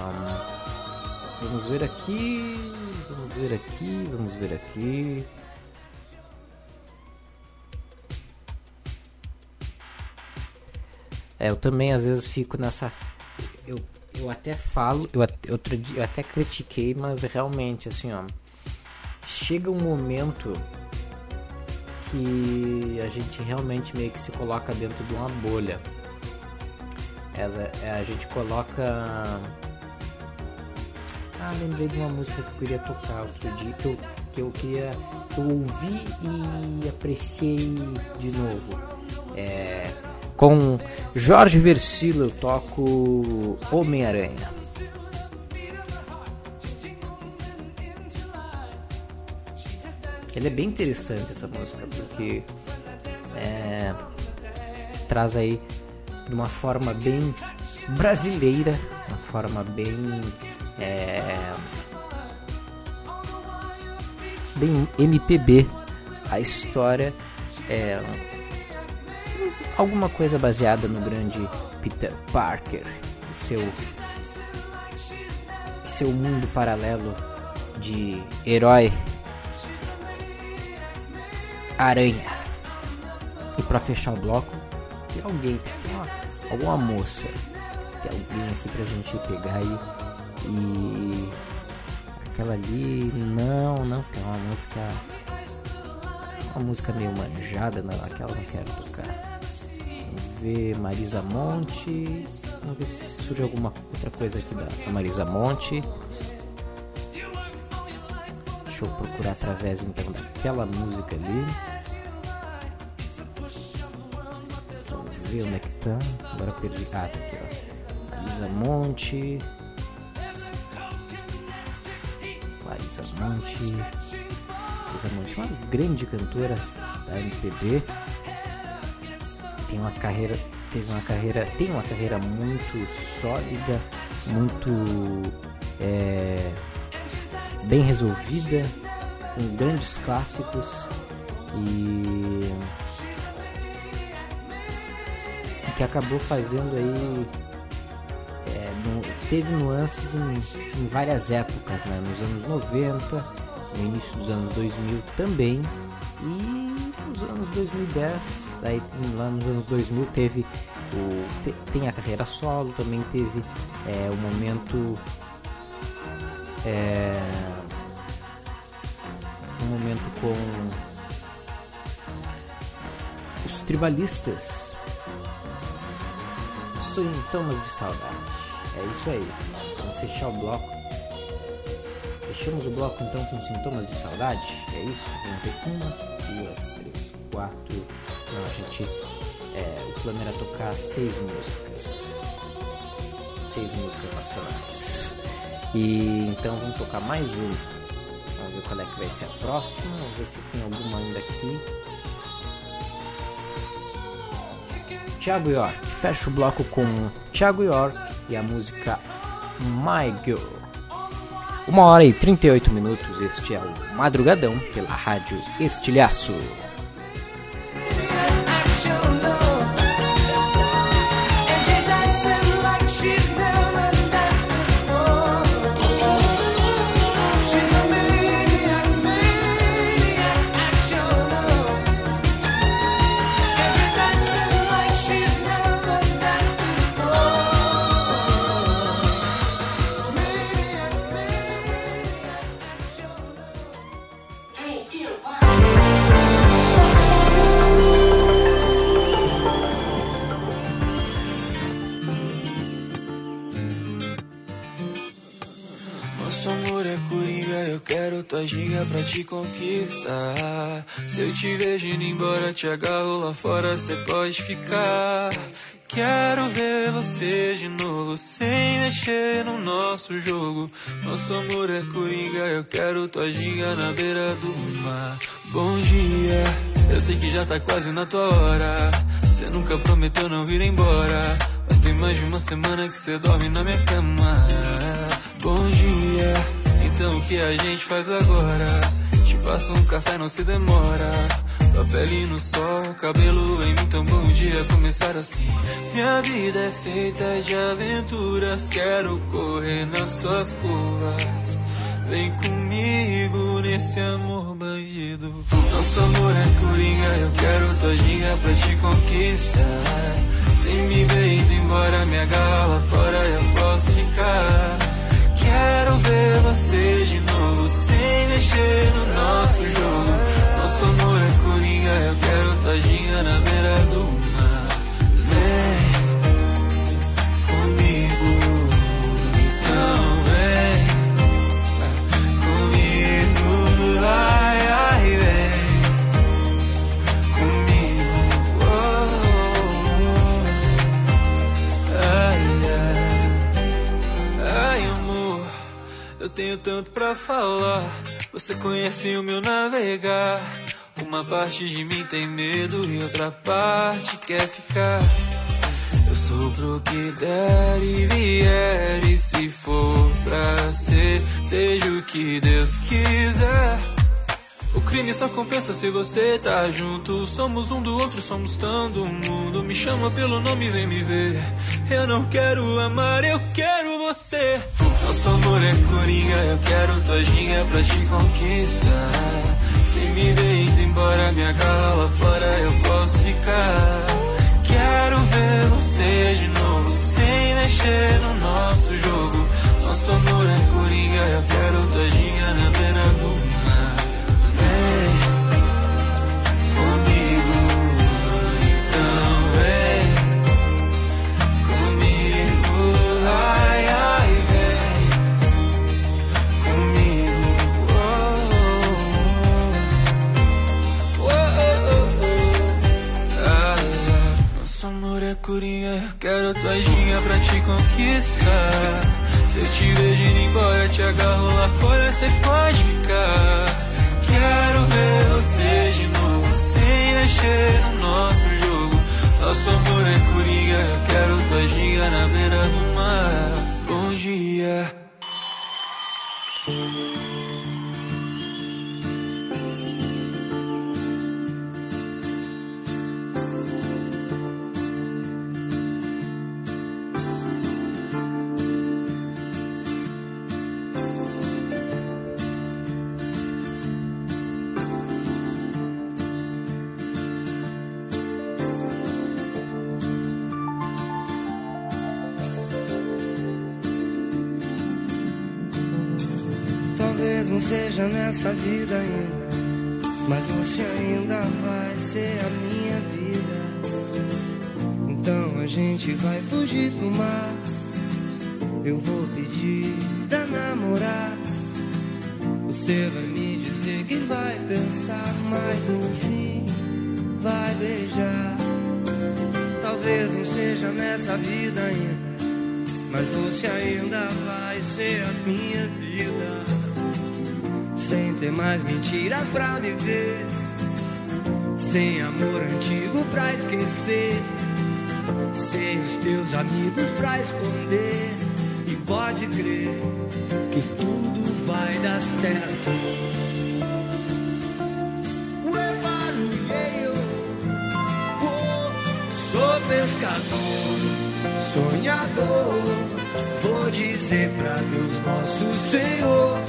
vamos ver aqui, vamos ver aqui, vamos ver aqui. É, eu também às vezes fico nessa. Eu, até falo, eu, até- outro dia, eu até critiquei, mas realmente, assim, ó. Chega um momento que a gente realmente meio que se coloca dentro de uma bolha. Essa- é, a gente coloca. Ah, lembrei de uma música que eu queria tocar outro dia que eu, que eu queria. que eu ouvi e apreciei de novo. É, com Jorge Versilo eu toco Homem-Aranha. Ele é bem interessante essa música porque é, traz aí de uma forma bem brasileira, uma forma bem é, bem MPB a história é alguma coisa baseada no grande Peter Parker e seu seu mundo paralelo de herói aranha. E pra fechar o bloco tem alguém tem uma, alguma moça tem alguém aqui pra gente pegar e, e aquela ali não não é uma música uma música meio manjada não aquela não quero tocar ver Marisa Monte. Vamos ver se surge alguma outra coisa aqui da Marisa Monte. Deixa eu procurar através então daquela música ali. Vamos ver onde é que tá. Agora perdi. Ah, tá aqui, ó. Marisa Monte. Marisa Monte. Marisa Monte, uma grande cantora da MPB tem uma carreira teve uma carreira tem uma carreira muito sólida muito é, bem resolvida com grandes clássicos e, que acabou fazendo aí é, no- teve nuances em, em várias épocas né? nos anos 90 no início dos anos 2000 também e nos anos 2010 daí lá nos anos 2000 teve o te- tem a carreira solo também teve é, o momento é, um momento com os tribalistas sintomas de saudade é isso aí vamos fechar o bloco Fechamos o bloco então com sintomas de saudade? É isso? Vamos ver uma, duas, três, quatro. Não, a gente. É, o plano era tocar seis músicas. Seis músicas nacionais. E então vamos tocar mais uma. Vamos ver qual é que vai ser a próxima. Vamos ver se tem alguma ainda aqui. Thiago York. Fecha o bloco com Thiago York e a música My Girl. Uma hora e 38 minutos, este é o Madrugadão pela Rádio Estilhaço. Te vejo indo embora, te agarro lá fora, cê pode ficar. Quero ver você de novo, sem mexer no nosso jogo. Nosso amor é coringa, eu quero tua giga na beira do mar. Bom dia, eu sei que já tá quase na tua hora. Cê nunca prometeu não vir embora. Mas tem mais de uma semana que cê dorme na minha cama. Bom dia, então o que a gente faz agora? Te passo um café, não se demora. Tua pele no sol, cabelo em mim, tão bom dia começar assim. Minha vida é feita de aventuras, quero correr nas tuas curvas. Vem comigo nesse amor bandido. Nosso amor é coringa, eu quero tua ginga pra te conquistar. Se me ver embora, me agarra fora, eu posso ficar. Quero ver você de novo, sem mexer no nosso jogo. Nosso amor é coringa, eu quero tua ginga na beira do mar. Tenho tanto pra falar. Você conhece o meu navegar. Uma parte de mim tem medo e outra parte quer ficar. Eu sou pro que der e vier. E se for pra ser, seja o que Deus quiser. O crime só compensa se você tá junto. Somos um do outro, somos tanto mundo. Me chama pelo nome, vem me ver. Eu não quero amar, eu quero você. Nosso amor é coringa, eu quero tua ginga pra te conquistar. Se me indo embora, me agarra lá fora, eu posso ficar. Quero ver você de novo, sem mexer no nosso jogo. Nosso amor é coringa, eu quero tua ginga na beira do eu quero tua ginga pra te conquistar. Se eu te vejo indo embora, te agarro lá fora, cê pode ficar. Quero ver você de novo, sem mexer no nosso jogo. Nosso amor é coringa, eu quero tua ginga na beira do mar. Bom dia. Talvez não seja nessa vida ainda, mas você ainda vai ser a minha vida. Então a gente vai fugir pro mar. Eu vou pedir pra namorar. Você vai me dizer que vai pensar, mas no fim vai beijar. Talvez não seja nessa vida ainda. Mas você ainda vai ser a minha vida. Ter mais mentiras pra viver. Sem amor antigo pra esquecer. Sem os teus amigos pra esconder. E pode crer que tudo vai dar certo. Sou pescador, sonhador. Vou dizer pra Deus, nosso Senhor,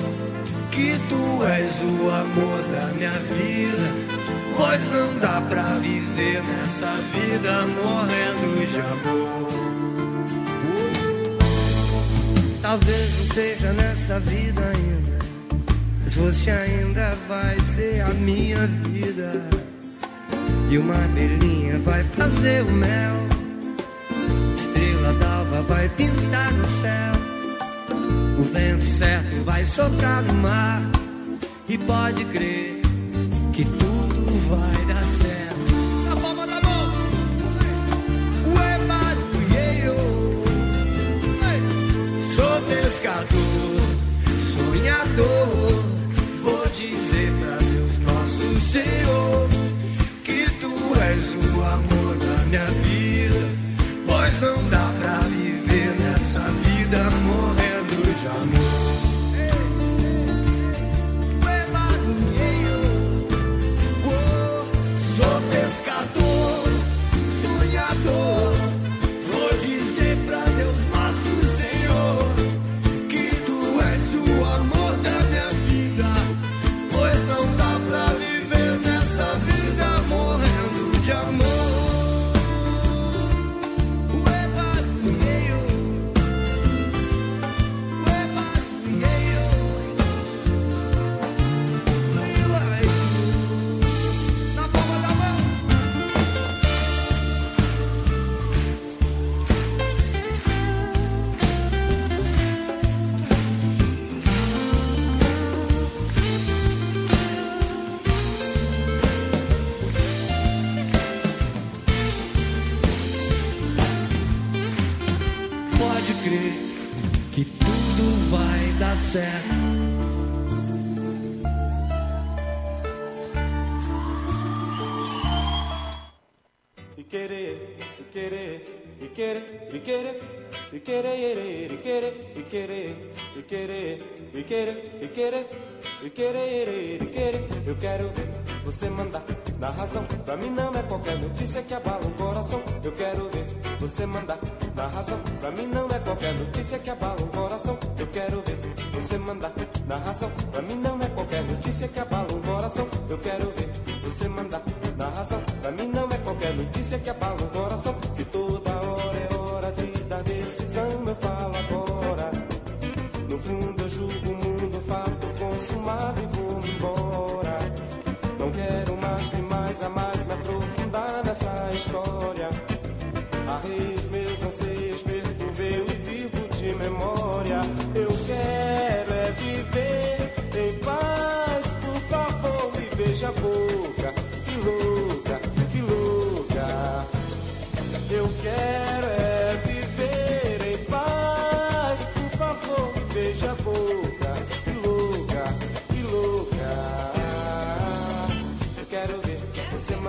que tu és o amor da minha vida. Pois não dá pra viver nessa vida morrendo de amor. Talvez não seja nessa vida ainda, mas você ainda vai ser a minha vida. E uma abelhinha vai fazer o mel. Estrela d'alva vai pintar no céu. O vento certo vai soprar no mar. E pode crer que tudo vai dar certo. Eu quero ver você mandar na razão. Pra mim não é qualquer notícia que abala o coração. Eu quero ver você mandar na razão. Pra mim não é qualquer notícia que abala o coração. Eu quero ver você mandar na razão. Pra mim não é qualquer notícia que abala o coração. Eu quero ver você mandar na razão. Pra mim não é qualquer notícia que abala o coração. Se toda hora é hora de aproximado e vou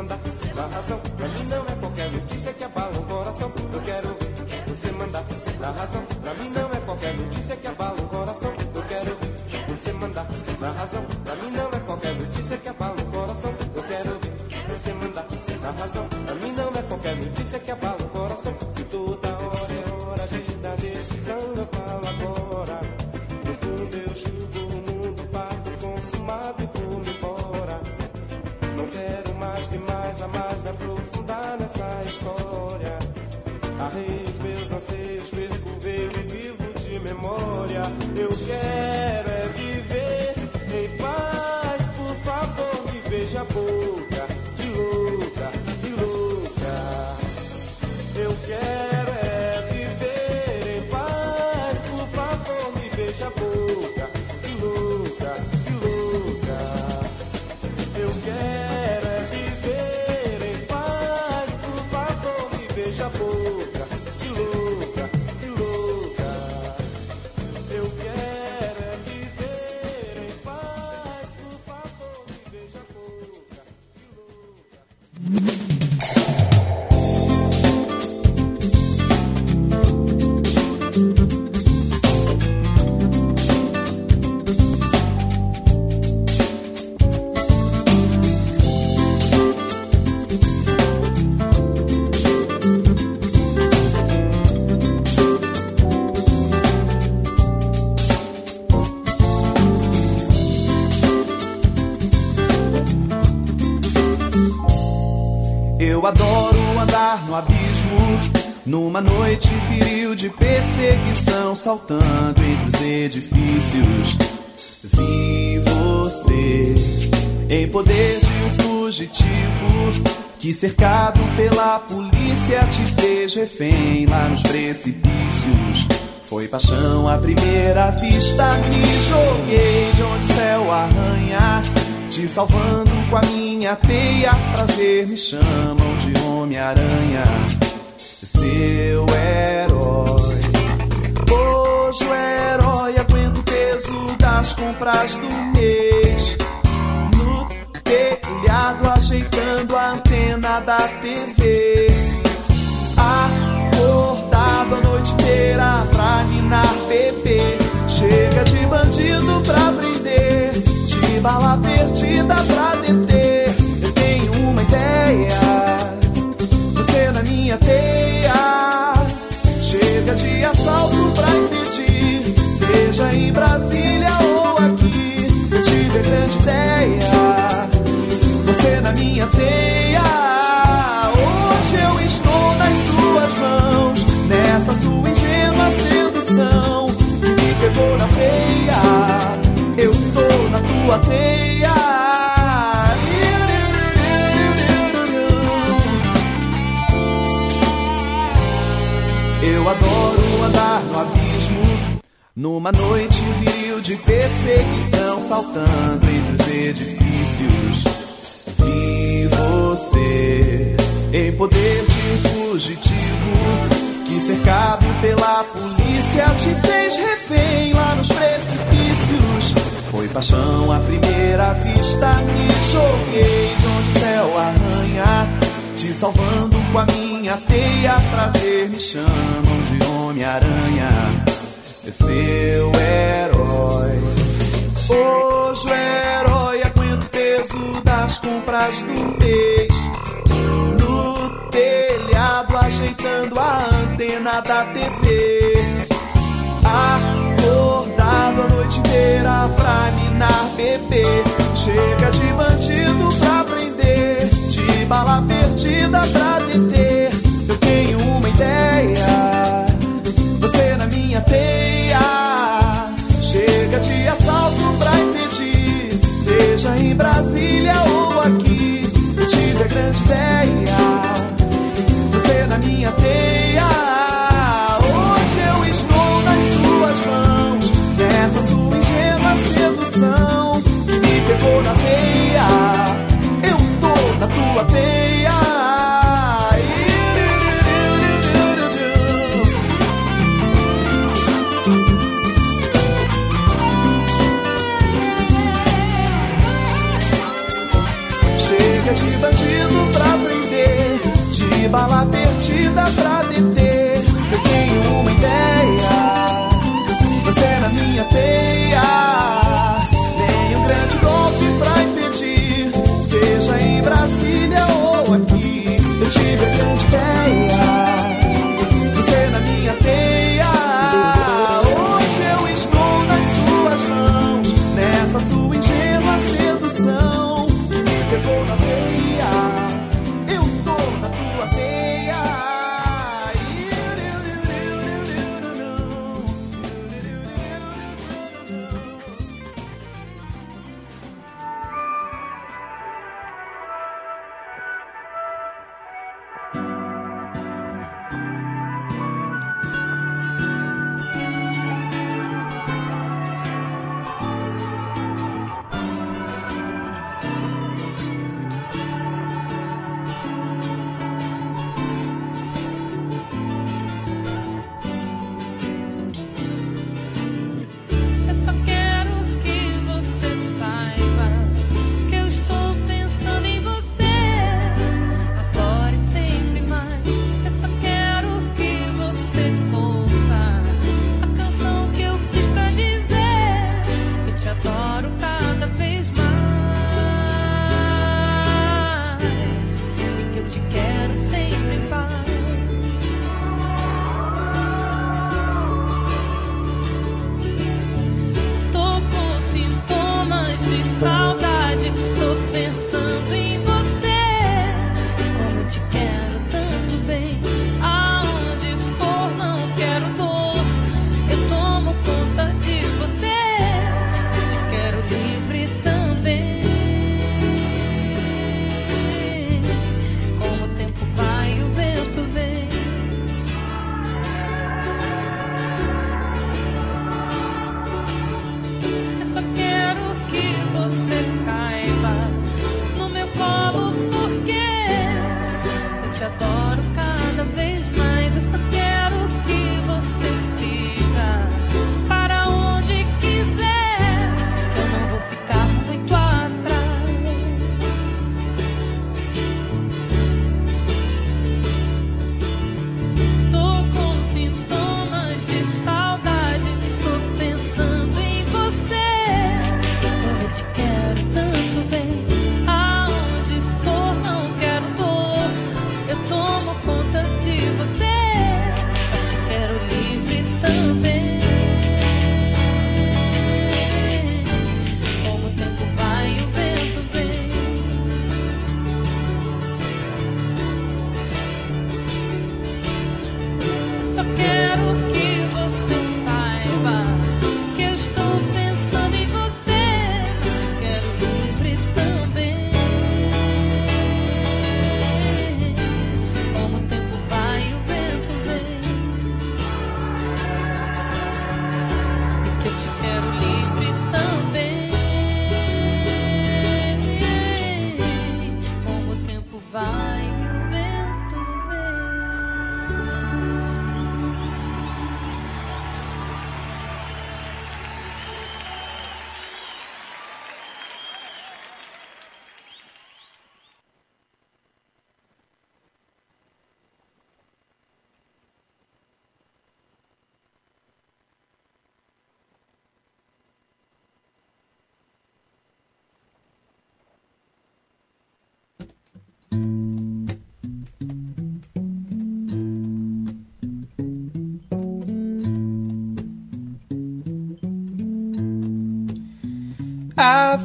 mandar na razão. Pra mim não é qualquer notícia que abala o coração. Eu quero ver você mandar na razão. Pra mim não é qualquer notícia que abala o coração. Eu quero ver você mandar na razão. Pra mim não é qualquer notícia que abala o coração. Eu quero ver você mandar na razão. Pra mim não é qualquer notícia que abala o coração. Se toda hora é hora de dar decisão, eu falo desperdigo veio vivo de memória. Eu quero. Numa noite viril de perseguição, saltando entre os edifícios. Vi você em poder de um fugitivo que, cercado pela polícia, te fez refém lá nos precipícios. Foi paixão à primeira vista, me joguei de onde o céu arranha, te salvando com a minha teia. Prazer me chamam de Homem-Aranha, seu herói. Hoje o herói aguenta o peso das compras do mês. No telhado, ajeitando a antena da TV. Acordado a noite inteira pra ninar bebê. Chega de bandido pra prender, de bala perdida pra deter. Seja em Brasília Numa noite viril de perseguição, saltando entre os edifícios. Vi você em poder de fugitivo. Que cercado pela polícia te fez refém lá nos precipícios. Foi paixão à primeira vista, me joguei de onde o céu arranha. Te salvando com a minha teia, prazer me chamam de Homem-Aranha. É seu herói. Hoje o herói aguenta o peso das compras do mês. No telhado, ajeitando a antena da TV. Acordado a noite inteira pra ninar bebê. Chega de bandido pra prender, de bala perdida pra deter. Eu tenho uma ideia, tive a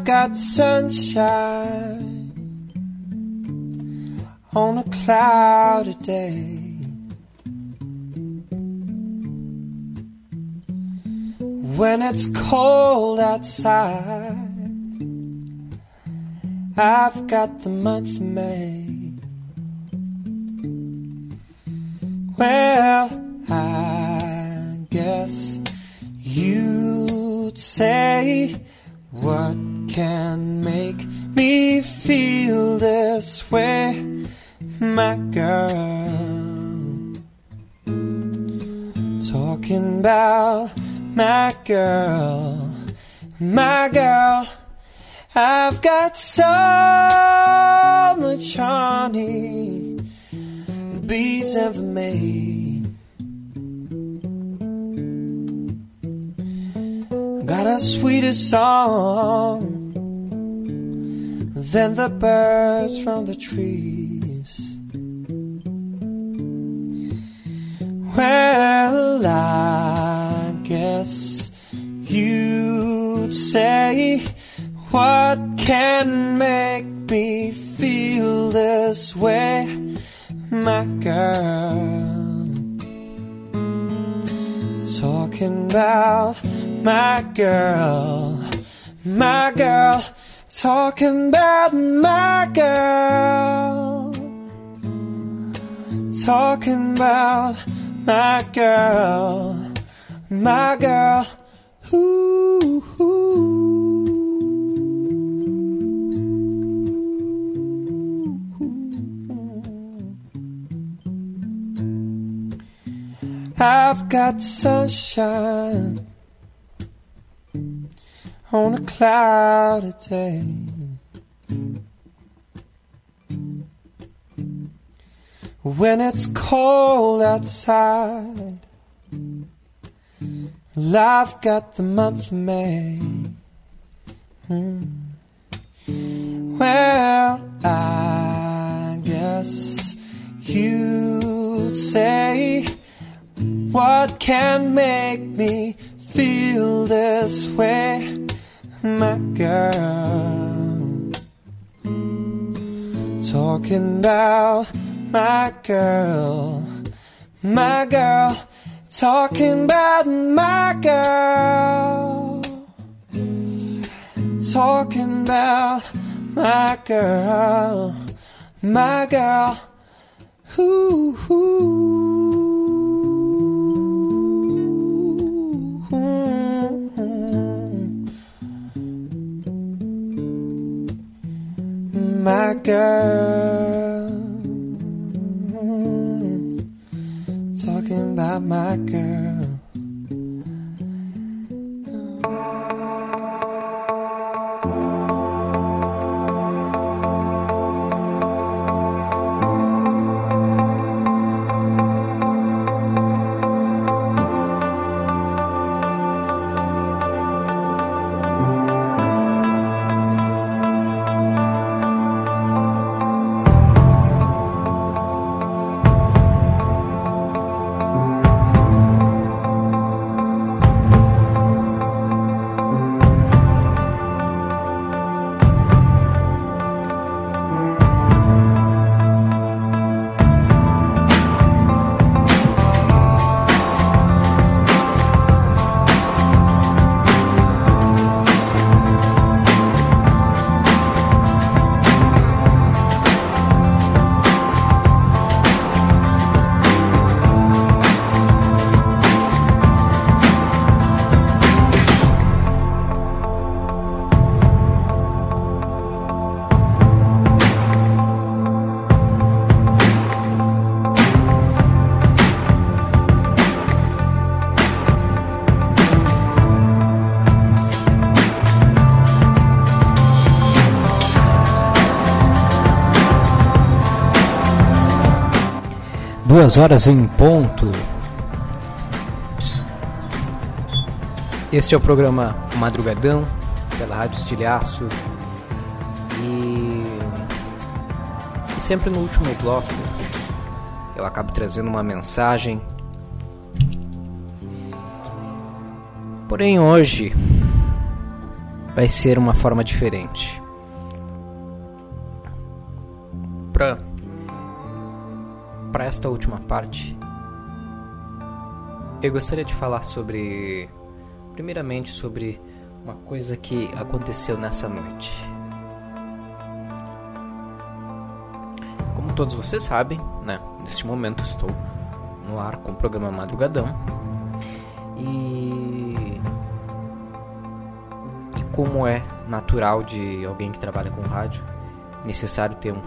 got sunshine on a cloudy day. When it's cold outside, I've got the month of May. Much honey the bees ever made. Got a sweeter song than the birds from the trees. Well, I guess you'd say, What can make me feel this way, my girl? Talking about my girl, my girl, talking about my girl, talking about my girl, my girl. Ooh, I've got sunshine on a cloudy day. When it's cold outside, I've got the month of May. Hmm. Well, I guess you'd say, What can make me feel this way, my girl? Talking about my girl, my girl, talking about my girl, talking about my girl, my girl. Ooh, ooh. My girl. Talking about my girl. Duas horas em ponto. Este é o programa Madrugadão, pela Rádio Estilhaço. E, e sempre no último bloco eu acabo trazendo uma mensagem. Porém, hoje vai ser uma forma diferente. Para esta última parte, eu gostaria de falar sobre, primeiramente, sobre uma coisa que aconteceu nessa noite. Como todos vocês sabem, né? Neste momento estou no ar com o programa Madrugadão e e como é natural de alguém que trabalha com rádio, necessário ter um,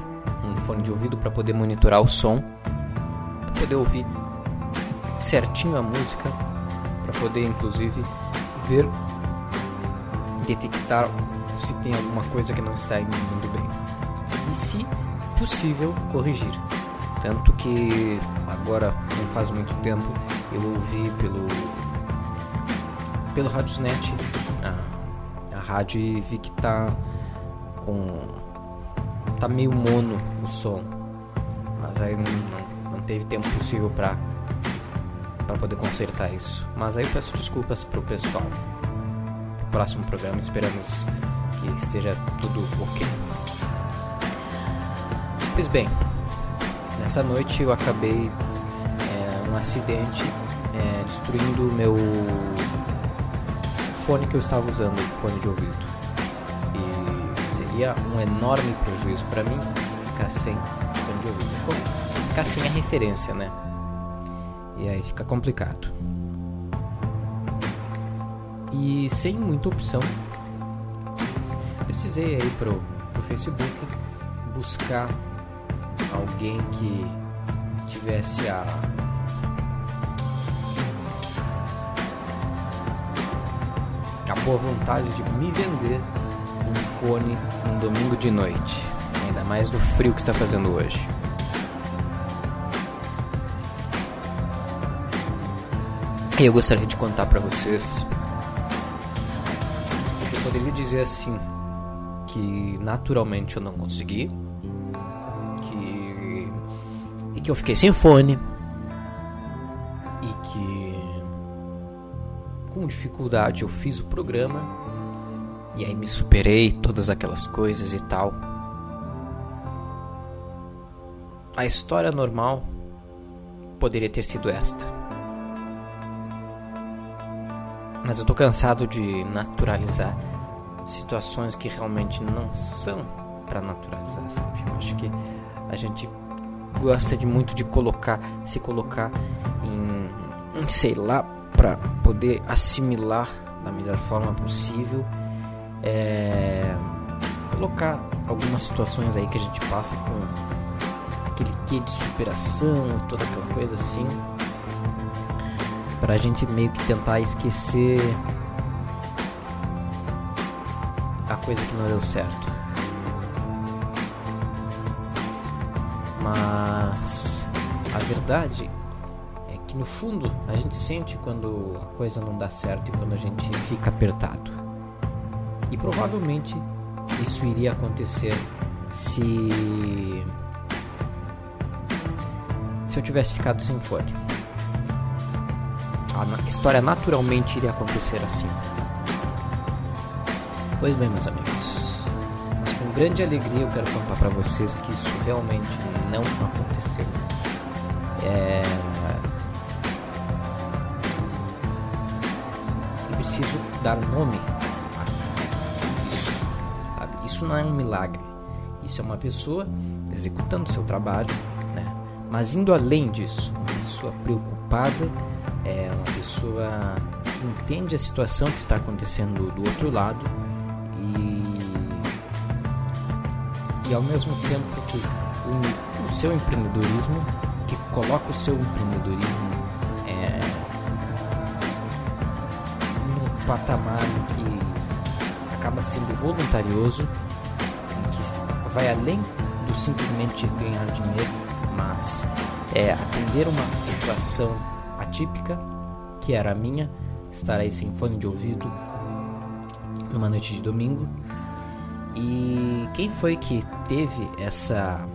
um fone de ouvido para poder monitorar o som poder ouvir certinho a música, para poder inclusive ver, detectar se tem alguma coisa que não está indo bem. E, se possível, corrigir. Tanto que agora, não faz muito tempo, eu ouvi pelo pelo Radiosnet. A, a rádio e vi que tá com tá meio mono o som. Mas aí não teve tempo possível para para poder consertar isso. Mas aí eu peço desculpas pro pessoal. Pro próximo programa esperamos que esteja tudo ok. Pois bem, nessa noite eu acabei é, um acidente é, destruindo o meu fone que eu estava usando, fone de ouvido. E seria um enorme prejuízo para mim ficar sem fone de ouvido. Como? Ficar sem a referência, né? E aí fica complicado. E sem muita opção, precisei aí pro, pro Facebook buscar alguém que tivesse a a boa vontade de me vender um fone um domingo de noite, ainda mais no frio que está fazendo hoje. E eu gostaria de contar para vocês. Eu poderia dizer assim que naturalmente eu não consegui, que e que eu fiquei sem fone e que com dificuldade eu fiz o programa e aí me superei todas aquelas coisas e tal. A história normal poderia ter sido esta. Mas eu tô cansado de naturalizar situações que realmente não são para naturalizar, sabe? Eu acho que a gente gosta de muito de colocar, se colocar em, em sei lá, para poder assimilar da melhor forma possível, é, colocar algumas situações aí que a gente passa com aquele quê de superação, toda aquela coisa assim, pra gente meio que tentar esquecer a coisa que não deu certo. Mas a verdade é que no fundo a gente sente quando a coisa não dá certo e quando a gente fica apertado. E provavelmente isso iria acontecer se se eu tivesse ficado sem fone. A história naturalmente iria acontecer assim. Pois bem, meus amigos. Mas com grande alegria eu quero contar pra vocês que isso realmente não aconteceu. É... Eu preciso dar nome a isso. sabe? Isso não é um milagre. Isso é uma pessoa executando seu trabalho, né? Mas indo além disso, uma pessoa preocupada, é uma pessoa que entende a situação que está acontecendo do outro lado e e ao mesmo tempo que o, o seu empreendedorismo, que coloca o seu empreendedorismo é, num patamar que acaba sendo voluntarioso, que vai além do simplesmente ganhar dinheiro, mas é atender uma situação atípica, que era a minha, aí sem fone de ouvido numa noite de domingo. E quem foi que teve essa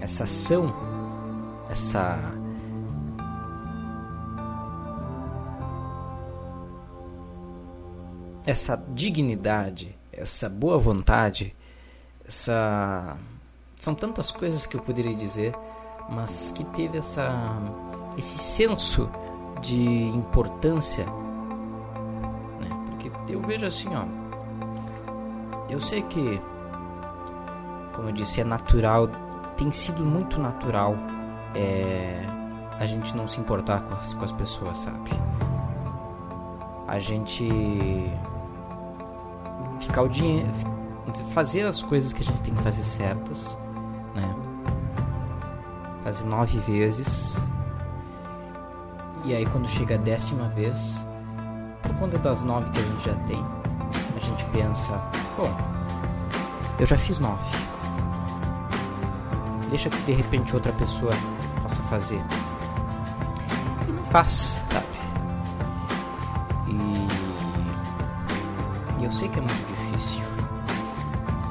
essa ação, essa essa dignidade, essa boa vontade, essa são tantas coisas que eu poderia dizer, mas que teve essa esse senso de importância, né? Porque eu vejo assim, ó, eu sei que, como eu disse, é natural, tem sido muito natural é, a gente não se importar com as, com as pessoas, sabe? A gente ficar o dinheiro, fazer as coisas que a gente tem que fazer certas, né? Fazer nove vezes. E aí quando chega a décima vez, por conta das nove que a gente já tem, a gente pensa, bom, eu já fiz nove. Deixa que de repente outra pessoa possa fazer. E não faz, sabe? E, e eu sei que é muito difícil.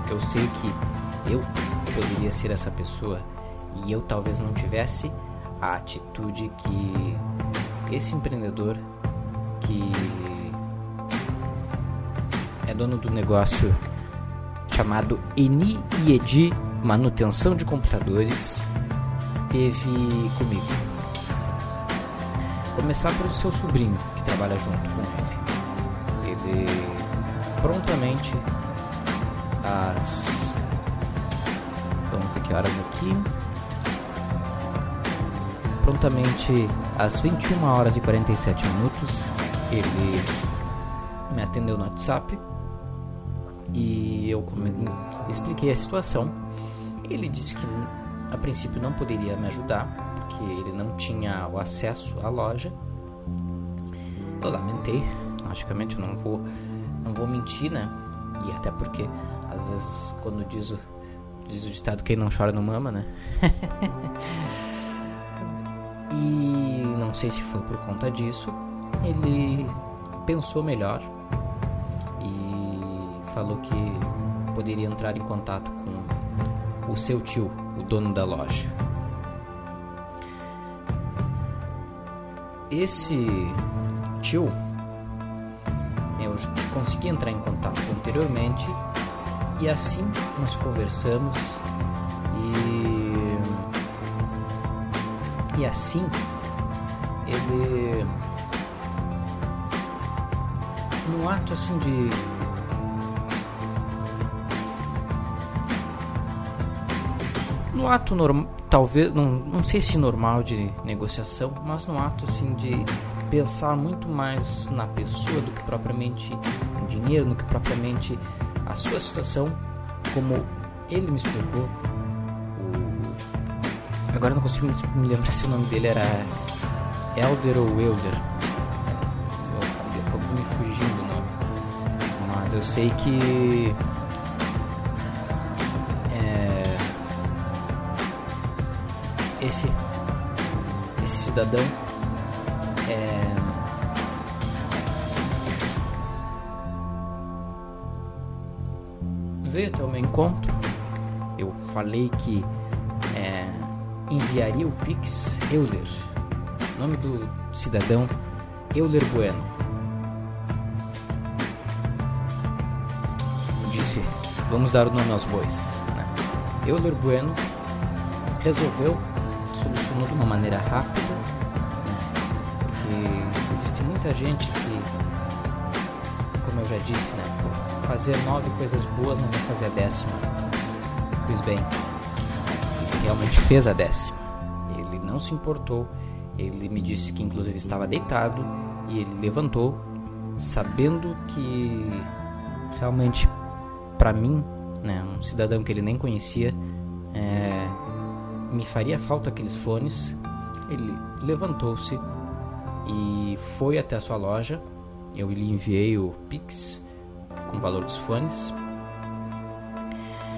Eu sei que eu poderia ser essa pessoa e eu talvez não tivesse a atitude que esse empreendedor que é dono do negócio chamado Eni Edi Manutenção de Computadores teve comigo. Começar pelo seu sobrinho que trabalha junto com ele. Ele prontamente às vamos ver que horas aqui prontamente às 21 horas e 47 minutos ele me atendeu no WhatsApp e eu expliquei a situação. Ele disse que a princípio não poderia me ajudar porque ele não tinha o acesso à loja. Eu lamentei, logicamente não vou não vou mentir, né? E até porque às vezes quando diz o, diz o ditado quem não chora não mama, né? E não sei se foi por conta disso, ele pensou melhor e falou que poderia entrar em contato com o seu tio, o dono da loja. Esse tio, eu consegui entrar em contato anteriormente e assim nós conversamos e assim ele num ato assim de no ato normal talvez não, não sei se normal de negociação mas no ato assim de pensar muito mais na pessoa do que propriamente dinheiro, do que propriamente a sua situação, como ele me explicou. Agora não consigo me lembrar se o nome dele era Elder ou Elder. Eu acabou me fugindo o nome. Mas eu sei que. é, esse, esse cidadão é, veio até o meu encontro. Eu falei que enviaria o Pix Euler. Nome do cidadão Euler Bueno. Disse, vamos dar o nome aos bois. Euler Bueno resolveu, solucionou de uma maneira rápida, né? porque existe muita gente que, como eu já disse, né? fazer nove coisas boas não vai fazer a décima. Pois bem, realmente fez a décima. Ele não se importou, ele me disse que inclusive estava deitado e ele levantou, sabendo que realmente para mim, né, um cidadão que ele nem conhecia, é, me faria falta aqueles fones. Ele levantou-se e foi até a sua loja. Eu lhe enviei o Pix com o valor dos fones.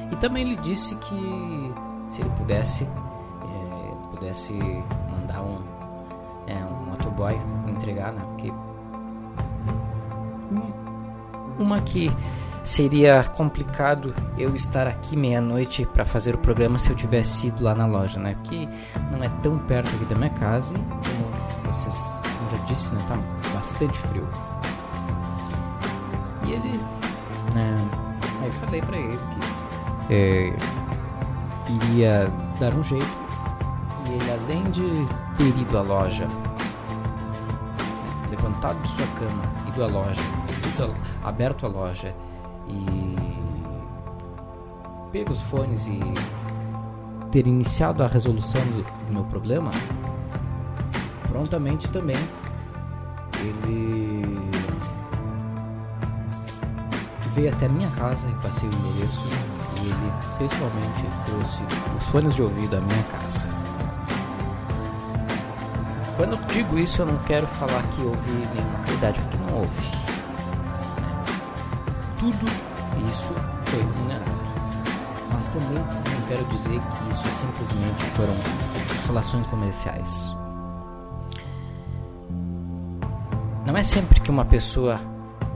E também lhe disse que se ele pudesse, é, pudesse mandar um, é, um motoboy entregar, né? Porque uma que seria complicado eu estar aqui meia-noite para fazer o programa se eu tivesse ido lá na loja, né? Porque não é tão perto aqui da minha casa e, como vocês já disse, né? Tá bastante frio. E ele, né? Aí falei para ele que é, iria dar um jeito. E ele além de ter ido à loja, levantado de sua cama, ido à loja, ido a- aberto a loja e pego os fones e ter iniciado a resolução do, do meu problema, prontamente também ele veio até minha casa e passei o endereço ele pessoalmente trouxe os fones de ouvido à minha casa. Quando eu digo isso, eu não quero falar que houve nenhuma qualidade, porque não houve. Tudo isso foi remunerado. Mas também não quero dizer que isso simplesmente foram relações comerciais. Não é sempre que uma pessoa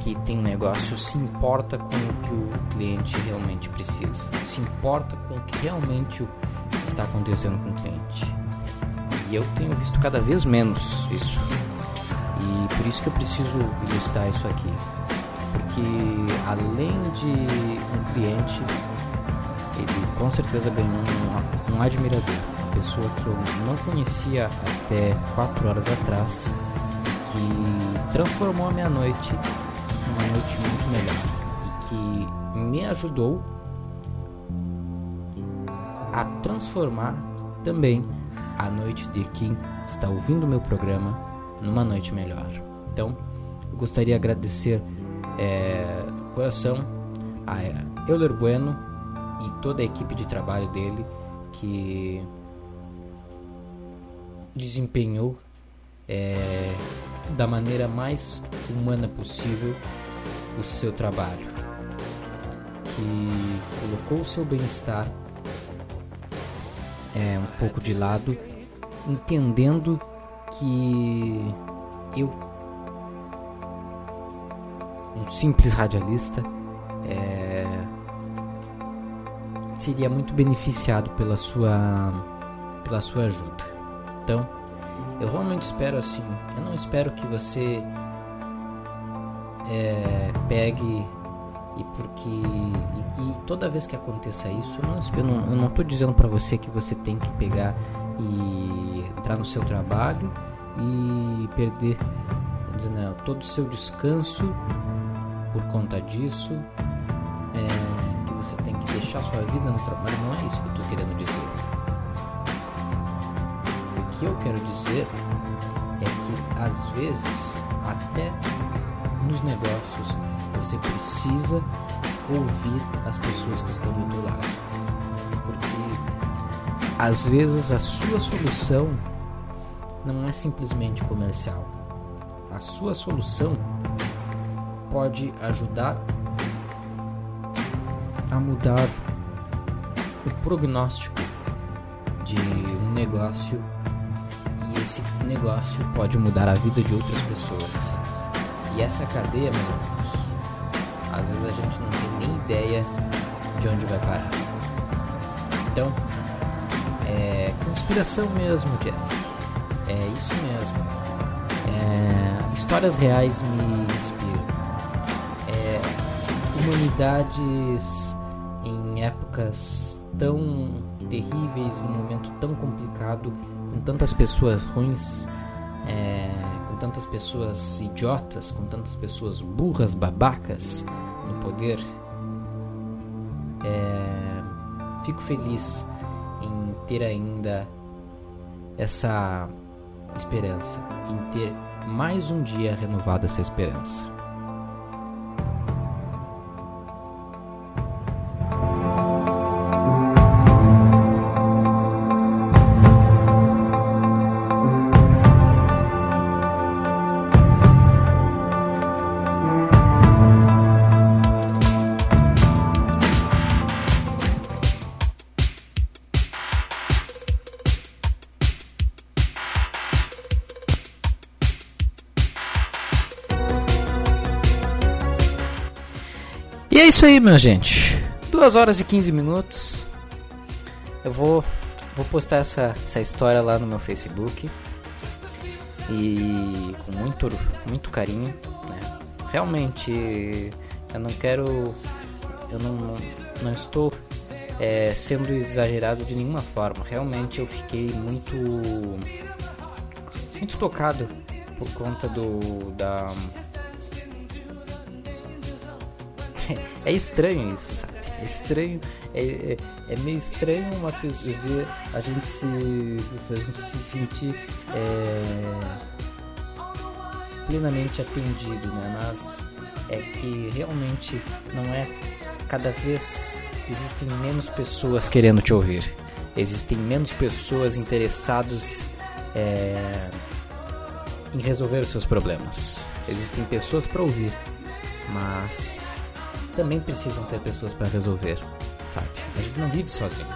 que tem um negócio se importa com o que o cliente realmente precisa, se importa com o que realmente está acontecendo com o cliente. E eu tenho visto cada vez menos isso. E por isso que eu preciso ilustrar isso aqui. Porque além de um cliente, ele com certeza ganhou um, um admirador. Uma pessoa que eu não conhecia até 4 horas atrás, que transformou a minha noite numa noite muito melhor. E que me ajudou a transformar também a noite de quem está ouvindo meu programa numa noite melhor. Então, eu gostaria de agradecer é, coração a Euler Bueno e toda a equipe de trabalho dele que desempenhou é, da maneira mais humana possível o seu trabalho, que colocou o seu bem-estar é, um pouco de lado, entendendo que eu, um simples radialista, é, seria muito beneficiado pela sua, pela sua ajuda. Então, eu realmente espero assim, eu não espero que você é, pegue e porque e, e toda vez que aconteça isso, eu não, eu não, tô dizendo para você que você tem que pegar e entrar no seu trabalho e perder né, todo o seu descanso por conta disso, é, que você tem que deixar sua vida no trabalho, não é isso que eu tô querendo dizer. Que eu quero dizer é que às vezes, até nos negócios, você precisa ouvir as pessoas que estão do outro lado. Porque às vezes a sua solução não é simplesmente comercial. A sua solução pode ajudar a mudar o prognóstico de um negócio esse negócio pode mudar a vida de outras pessoas. E essa cadeia, meus amigos, às vezes a gente não tem nem ideia de onde vai parar. Então, é conspiração mesmo, Jeff. É isso mesmo. É, histórias reais me inspiram. É, humanidades em épocas tão terríveis, num momento tão complicado, com tantas pessoas ruins, é, com tantas pessoas idiotas, com tantas pessoas burras, babacas no poder. É, fico feliz em ter ainda essa esperança, em ter mais um dia renovado essa esperança. Isso aí, minha gente. 2 horas e 15 minutos. Eu vou, vou postar essa, essa história lá no meu Facebook. E com muito, muito carinho. né? Realmente, eu não quero. Eu não, não estou é, sendo exagerado de nenhuma forma. Realmente, eu fiquei muito. Muito tocado por conta do. da é estranho isso, sabe? É estranho, é, é, é meio estranho uma pessoa ver a gente se, a gente se sentir é, plenamente atendido, né? Mas é que realmente não é cada vez existem menos pessoas querendo te ouvir, existem menos pessoas interessadas é, em resolver os seus problemas. Existem pessoas para ouvir, mas também precisam ter pessoas para resolver, sabe? A gente não vive sozinho.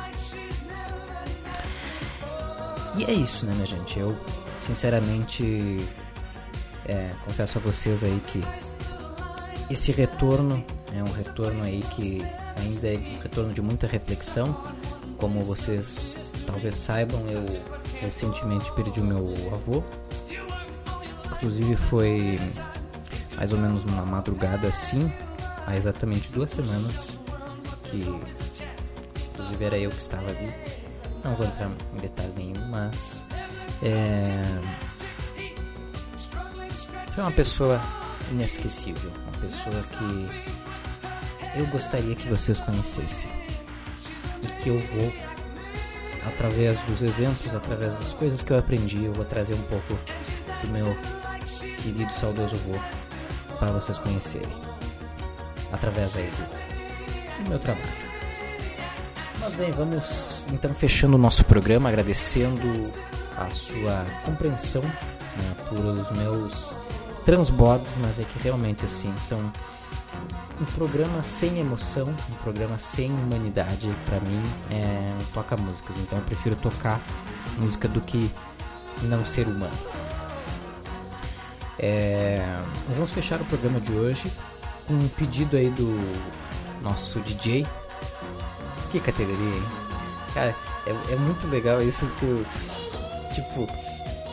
E é isso, né, minha gente? Eu, sinceramente, é, confesso a vocês aí que esse retorno é um retorno aí que ainda é um retorno de muita reflexão. Como vocês talvez saibam, eu recentemente perdi o meu avô. Inclusive foi mais ou menos uma madrugada assim, há exatamente duas semanas que inclusive era eu que estava ali. Não vou entrar em detalhe nenhum, mas é, foi uma pessoa inesquecível, uma pessoa que eu gostaria que vocês conhecessem e que eu vou através dos exemplos, através das coisas que eu aprendi, eu vou trazer um pouco do meu querido saudoso avô para vocês conhecerem através aí do, do meu trabalho. Mas bem, vamos então fechando o nosso programa, agradecendo a sua compreensão né, por os meus transbordos, mas é que realmente assim são um programa sem emoção, um programa sem humanidade, para mim é toca músicas, então eu prefiro tocar música do que não ser humano. É, nós vamos fechar o programa de hoje um pedido aí do nosso DJ. Que categoria, hein? Cara, é, é muito legal isso que o. Tipo,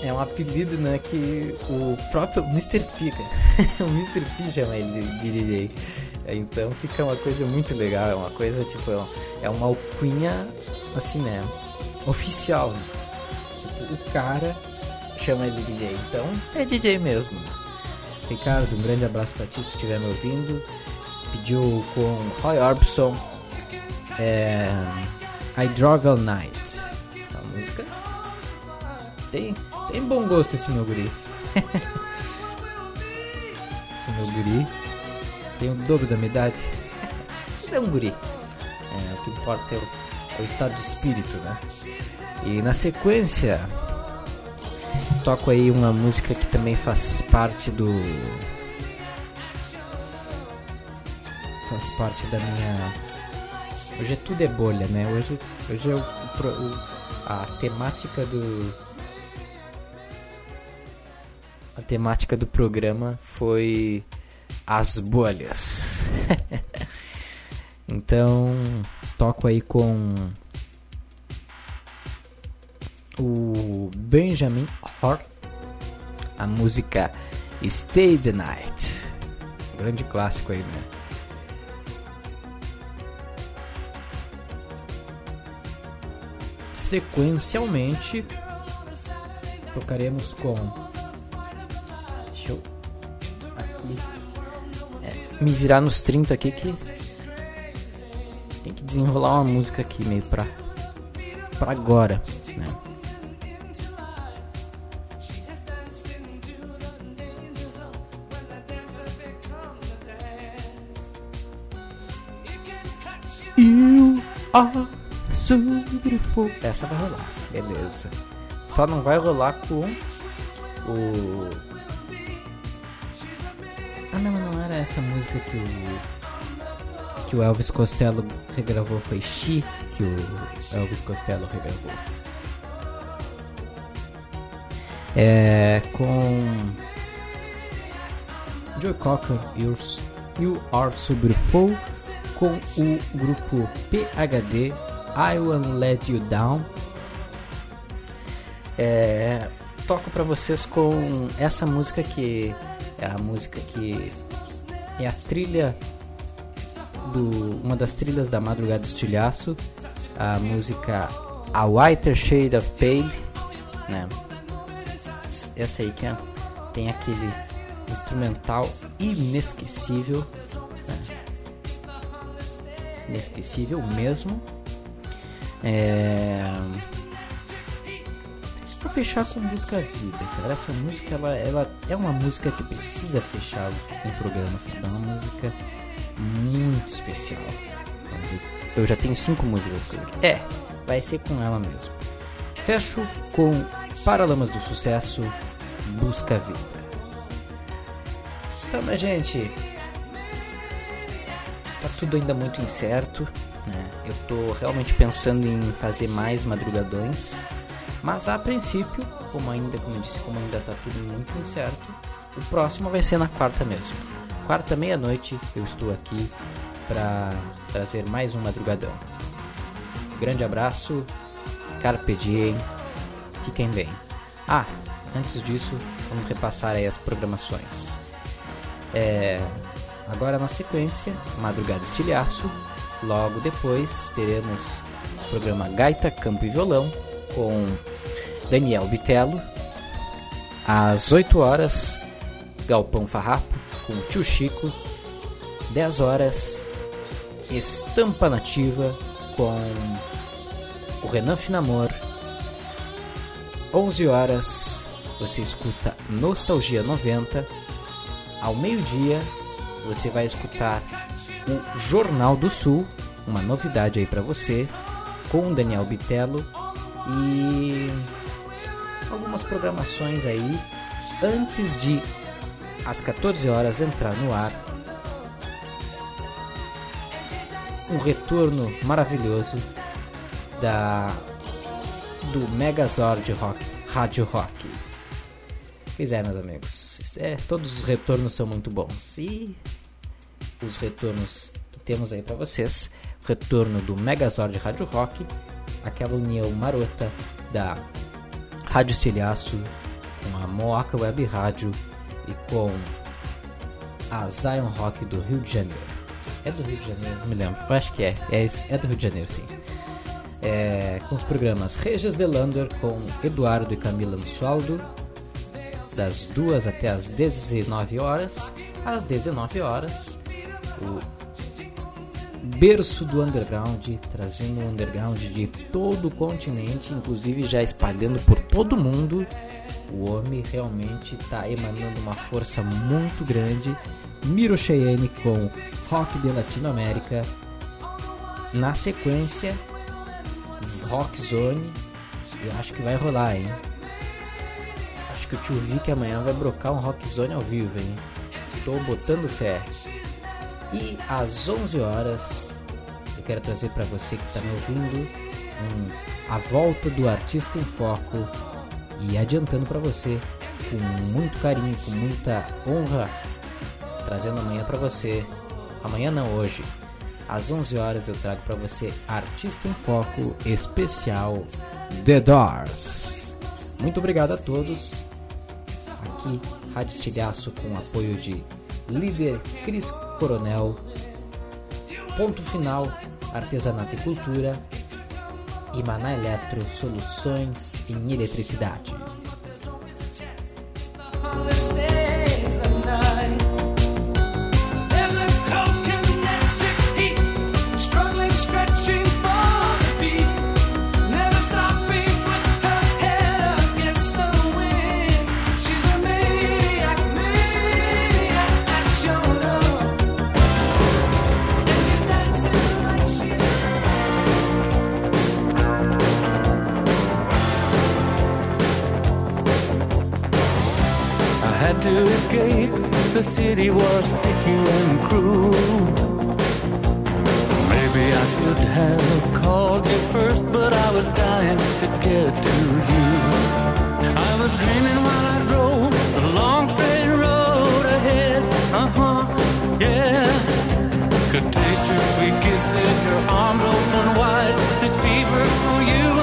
é um apelido, né? Que o próprio Mr. P, o Mr. P chama ele de, DJ. Então fica uma coisa muito legal, é uma coisa tipo, é é uma alcunha assim, né? Oficial. Né? Tipo, o cara chama ele de DJ, então é DJ mesmo. Ricardo, um grande abraço pra ti se estiver me ouvindo. Pediu com Roy Orbison é, I Drove All Night. Essa música tem, tem bom gosto esse meu guri. Esse meu guri tem o dobro da minha idade. Mas é um guri. É, o que importa é o, é o estado de espírito, né? E na sequência, toco aí uma música que também faz parte do. Faz parte da minha. Hoje é tudo é bolha, né? Hoje, hoje é o, o a temática do. A temática do programa foi as bolhas. então, toco aí com o Benjamin Hort, a música Stay the Night. Grande clássico aí, né? Sequencialmente, tocaremos com. Deixa eu. Aqui. É, me virar nos 30 aqui que. Tem que desenrolar uma música aqui meio pra. pra agora, né? You are so beautiful. Essa vai rolar, beleza. Só não vai rolar com o. Ah, não, não era essa música que o. Que o Elvis Costello regravou. Foi She que o Elvis Costello regravou. É. Com. Joe Cocker, You Are So Beautiful, com o grupo PHD, I Won't Let You Down. É, toco pra vocês com essa música que é a música que é a trilha do uma das trilhas da Madrugada do Estilhaço, a música A Whiter Shade of Pale, né? Essa aí que é- tem aquele instrumental inesquecível, né? Inesquecível mesmo. É... Vou fechar com Música Vida, cara. Essa música ela, ela é uma música que precisa fechar um programa, sabe? É uma música muito especial. Eu já tenho cinco músicas. É, vai ser com ela mesmo. Fecho com Paralamas do Sucesso, Busca Vida. Então, minha gente, tá tudo ainda muito incerto, né? Eu tô realmente pensando em fazer mais madrugadões, mas a princípio, como ainda, como eu disse, como ainda tá tudo muito incerto, o próximo vai ser na quarta mesmo. Quarta meia-noite eu estou aqui para trazer mais um madrugadão. Grande abraço, carpe diem, fiquem bem. Ah, antes disso, vamos repassar aí as programações. É, agora na sequência, Madrugada Estilhaço. Logo depois teremos o programa Gaita, Campo e Violão com Daniel Bitello. Às 8 horas, Galpão Farrapo com o Tio Chico. 10 horas, Estampa Nativa com o Renan Finamor. 11 horas, você escuta Nostalgia 90. Ao meio-dia, você vai escutar o Jornal do Sul, uma novidade aí para você, com o Daniel Bitello e algumas programações aí antes de às 14 horas entrar no ar um retorno maravilhoso da do Megazord Rock, Rádio Rock. Pois é, meus amigos. É, todos os retornos são muito bons. E os retornos que temos aí para vocês. O retorno do Megazord Rádio Rock, aquela união marota da Rádio Estilhaço com a Moaca Web Rádio e com a Zion Rock do Rio de Janeiro. É do Rio de Janeiro, não me lembro. Eu acho que é. É, é do Rio de Janeiro, sim. É, com os programas Regis Delander com Eduardo e Camila Ansualdo, das 2 até as 19 horas. Às 19 horas, o berço do underground, trazendo o underground de todo o continente, inclusive já espalhando por todo mundo. O homem realmente está emanando uma força muito grande. Miro Cheyenne com Rock de Latinoamérica. Na sequência, Rock Zone. Eu acho que vai rolar, hein? Acho que o tio Vic amanhã vai brocar um Rock Zone ao vivo, hein? Tô botando fé. E às 11 horas, eu quero trazer para você que está me ouvindo um, a volta do Artista em Foco e adiantando para você com muito carinho, com muita honra, trazendo amanhã para você. Amanhã não, hoje. Às 11 horas eu trago para você Artista em Foco especial The Doors. Muito obrigado a todos. Aqui, Rádio Estilhaço com apoio de líder Cris Coronel. Ponto final, artesanato e cultura. E Maná Eletro, soluções em eletricidade. The city was sticky and cruel. Maybe I should have called you first, but I was dying to get to you. I was dreaming while I drove the long straight road ahead. Uh huh, yeah. Could taste your sweet kisses, your arms open wide. This fever for you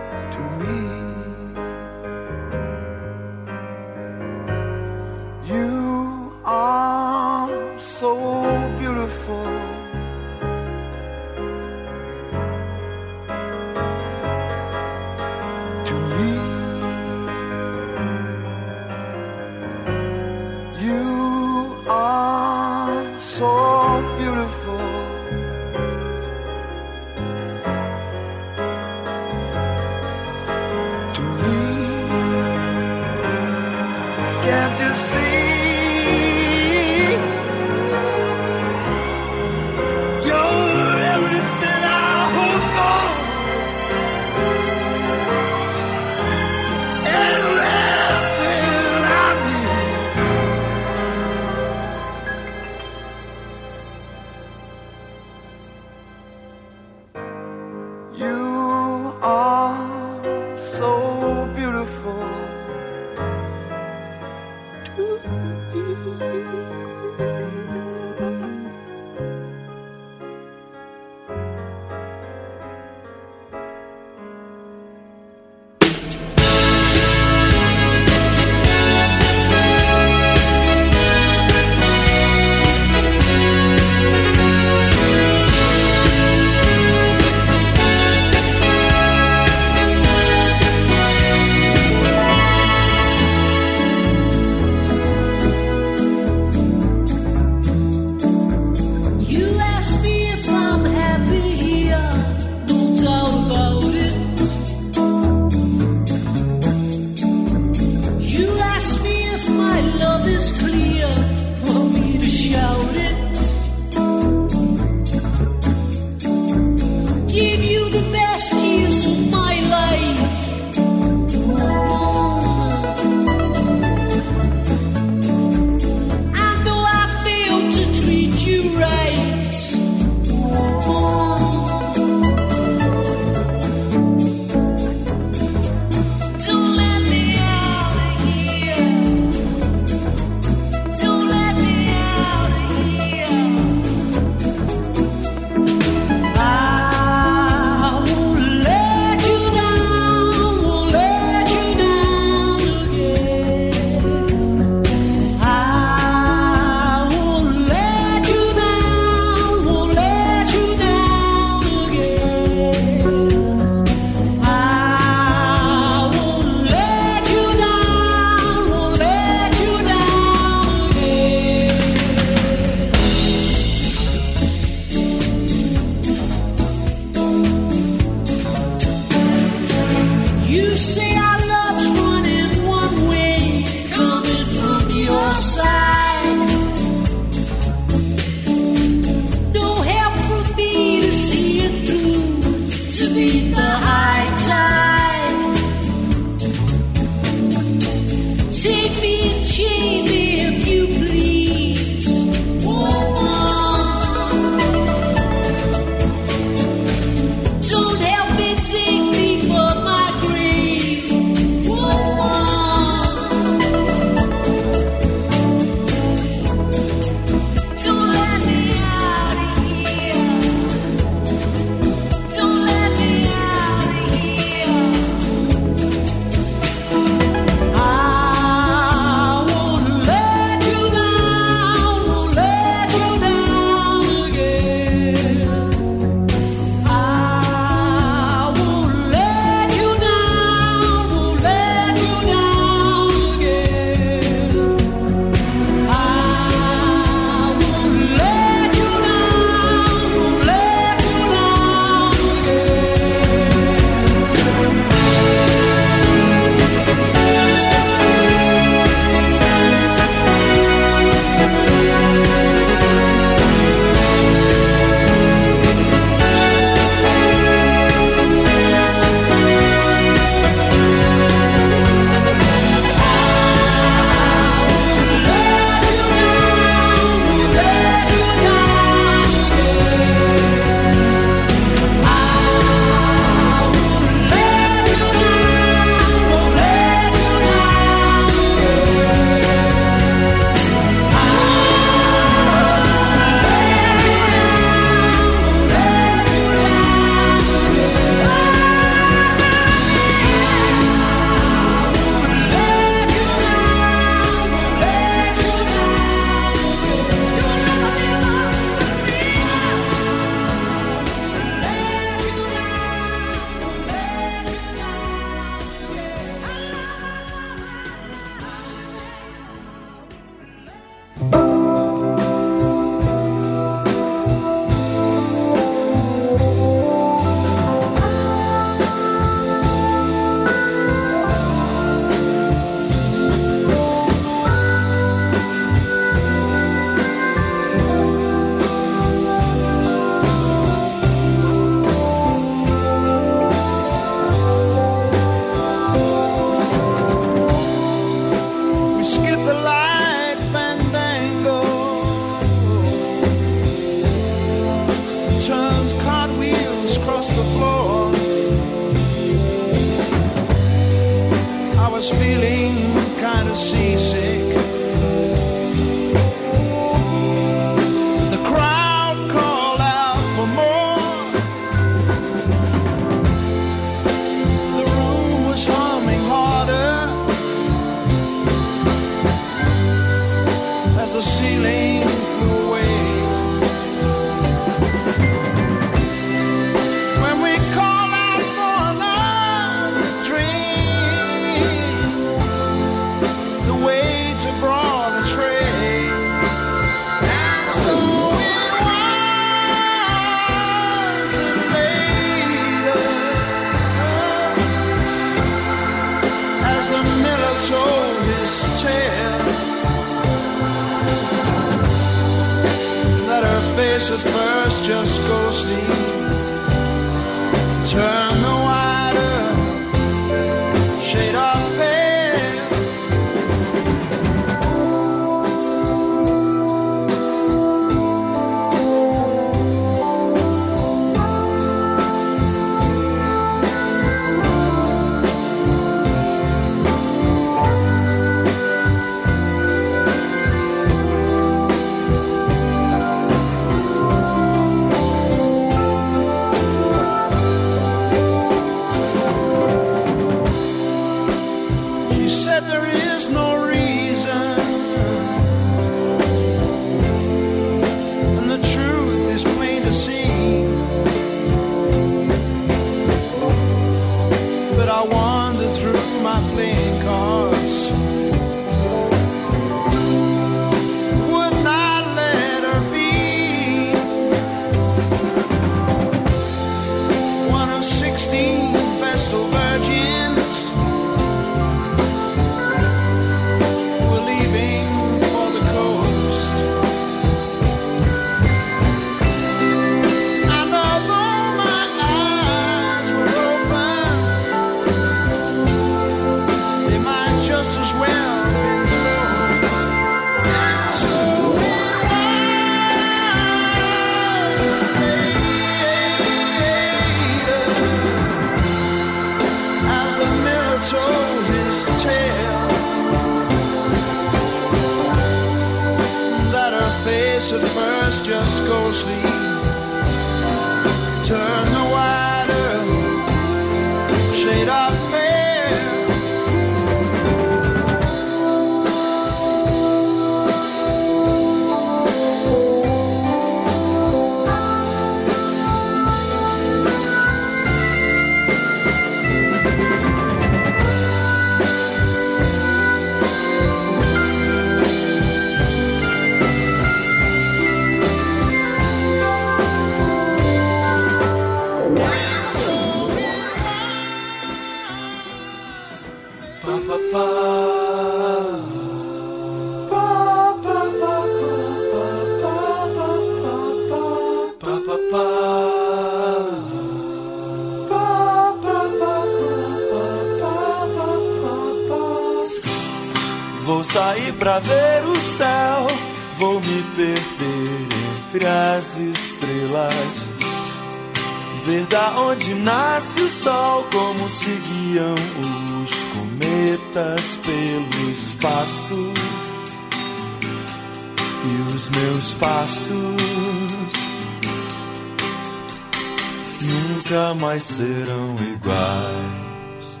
jamais serão iguais.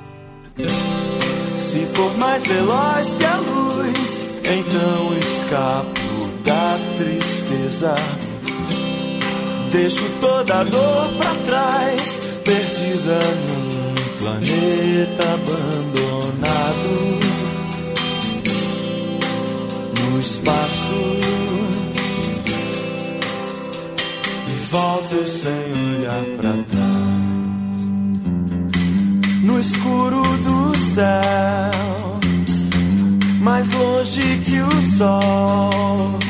Se for mais veloz que a luz, então escapo da tristeza. Deixo toda a dor para trás, perdida num planeta abandonado. No espaço volto sem olhar pra céu, mais longe que o sol.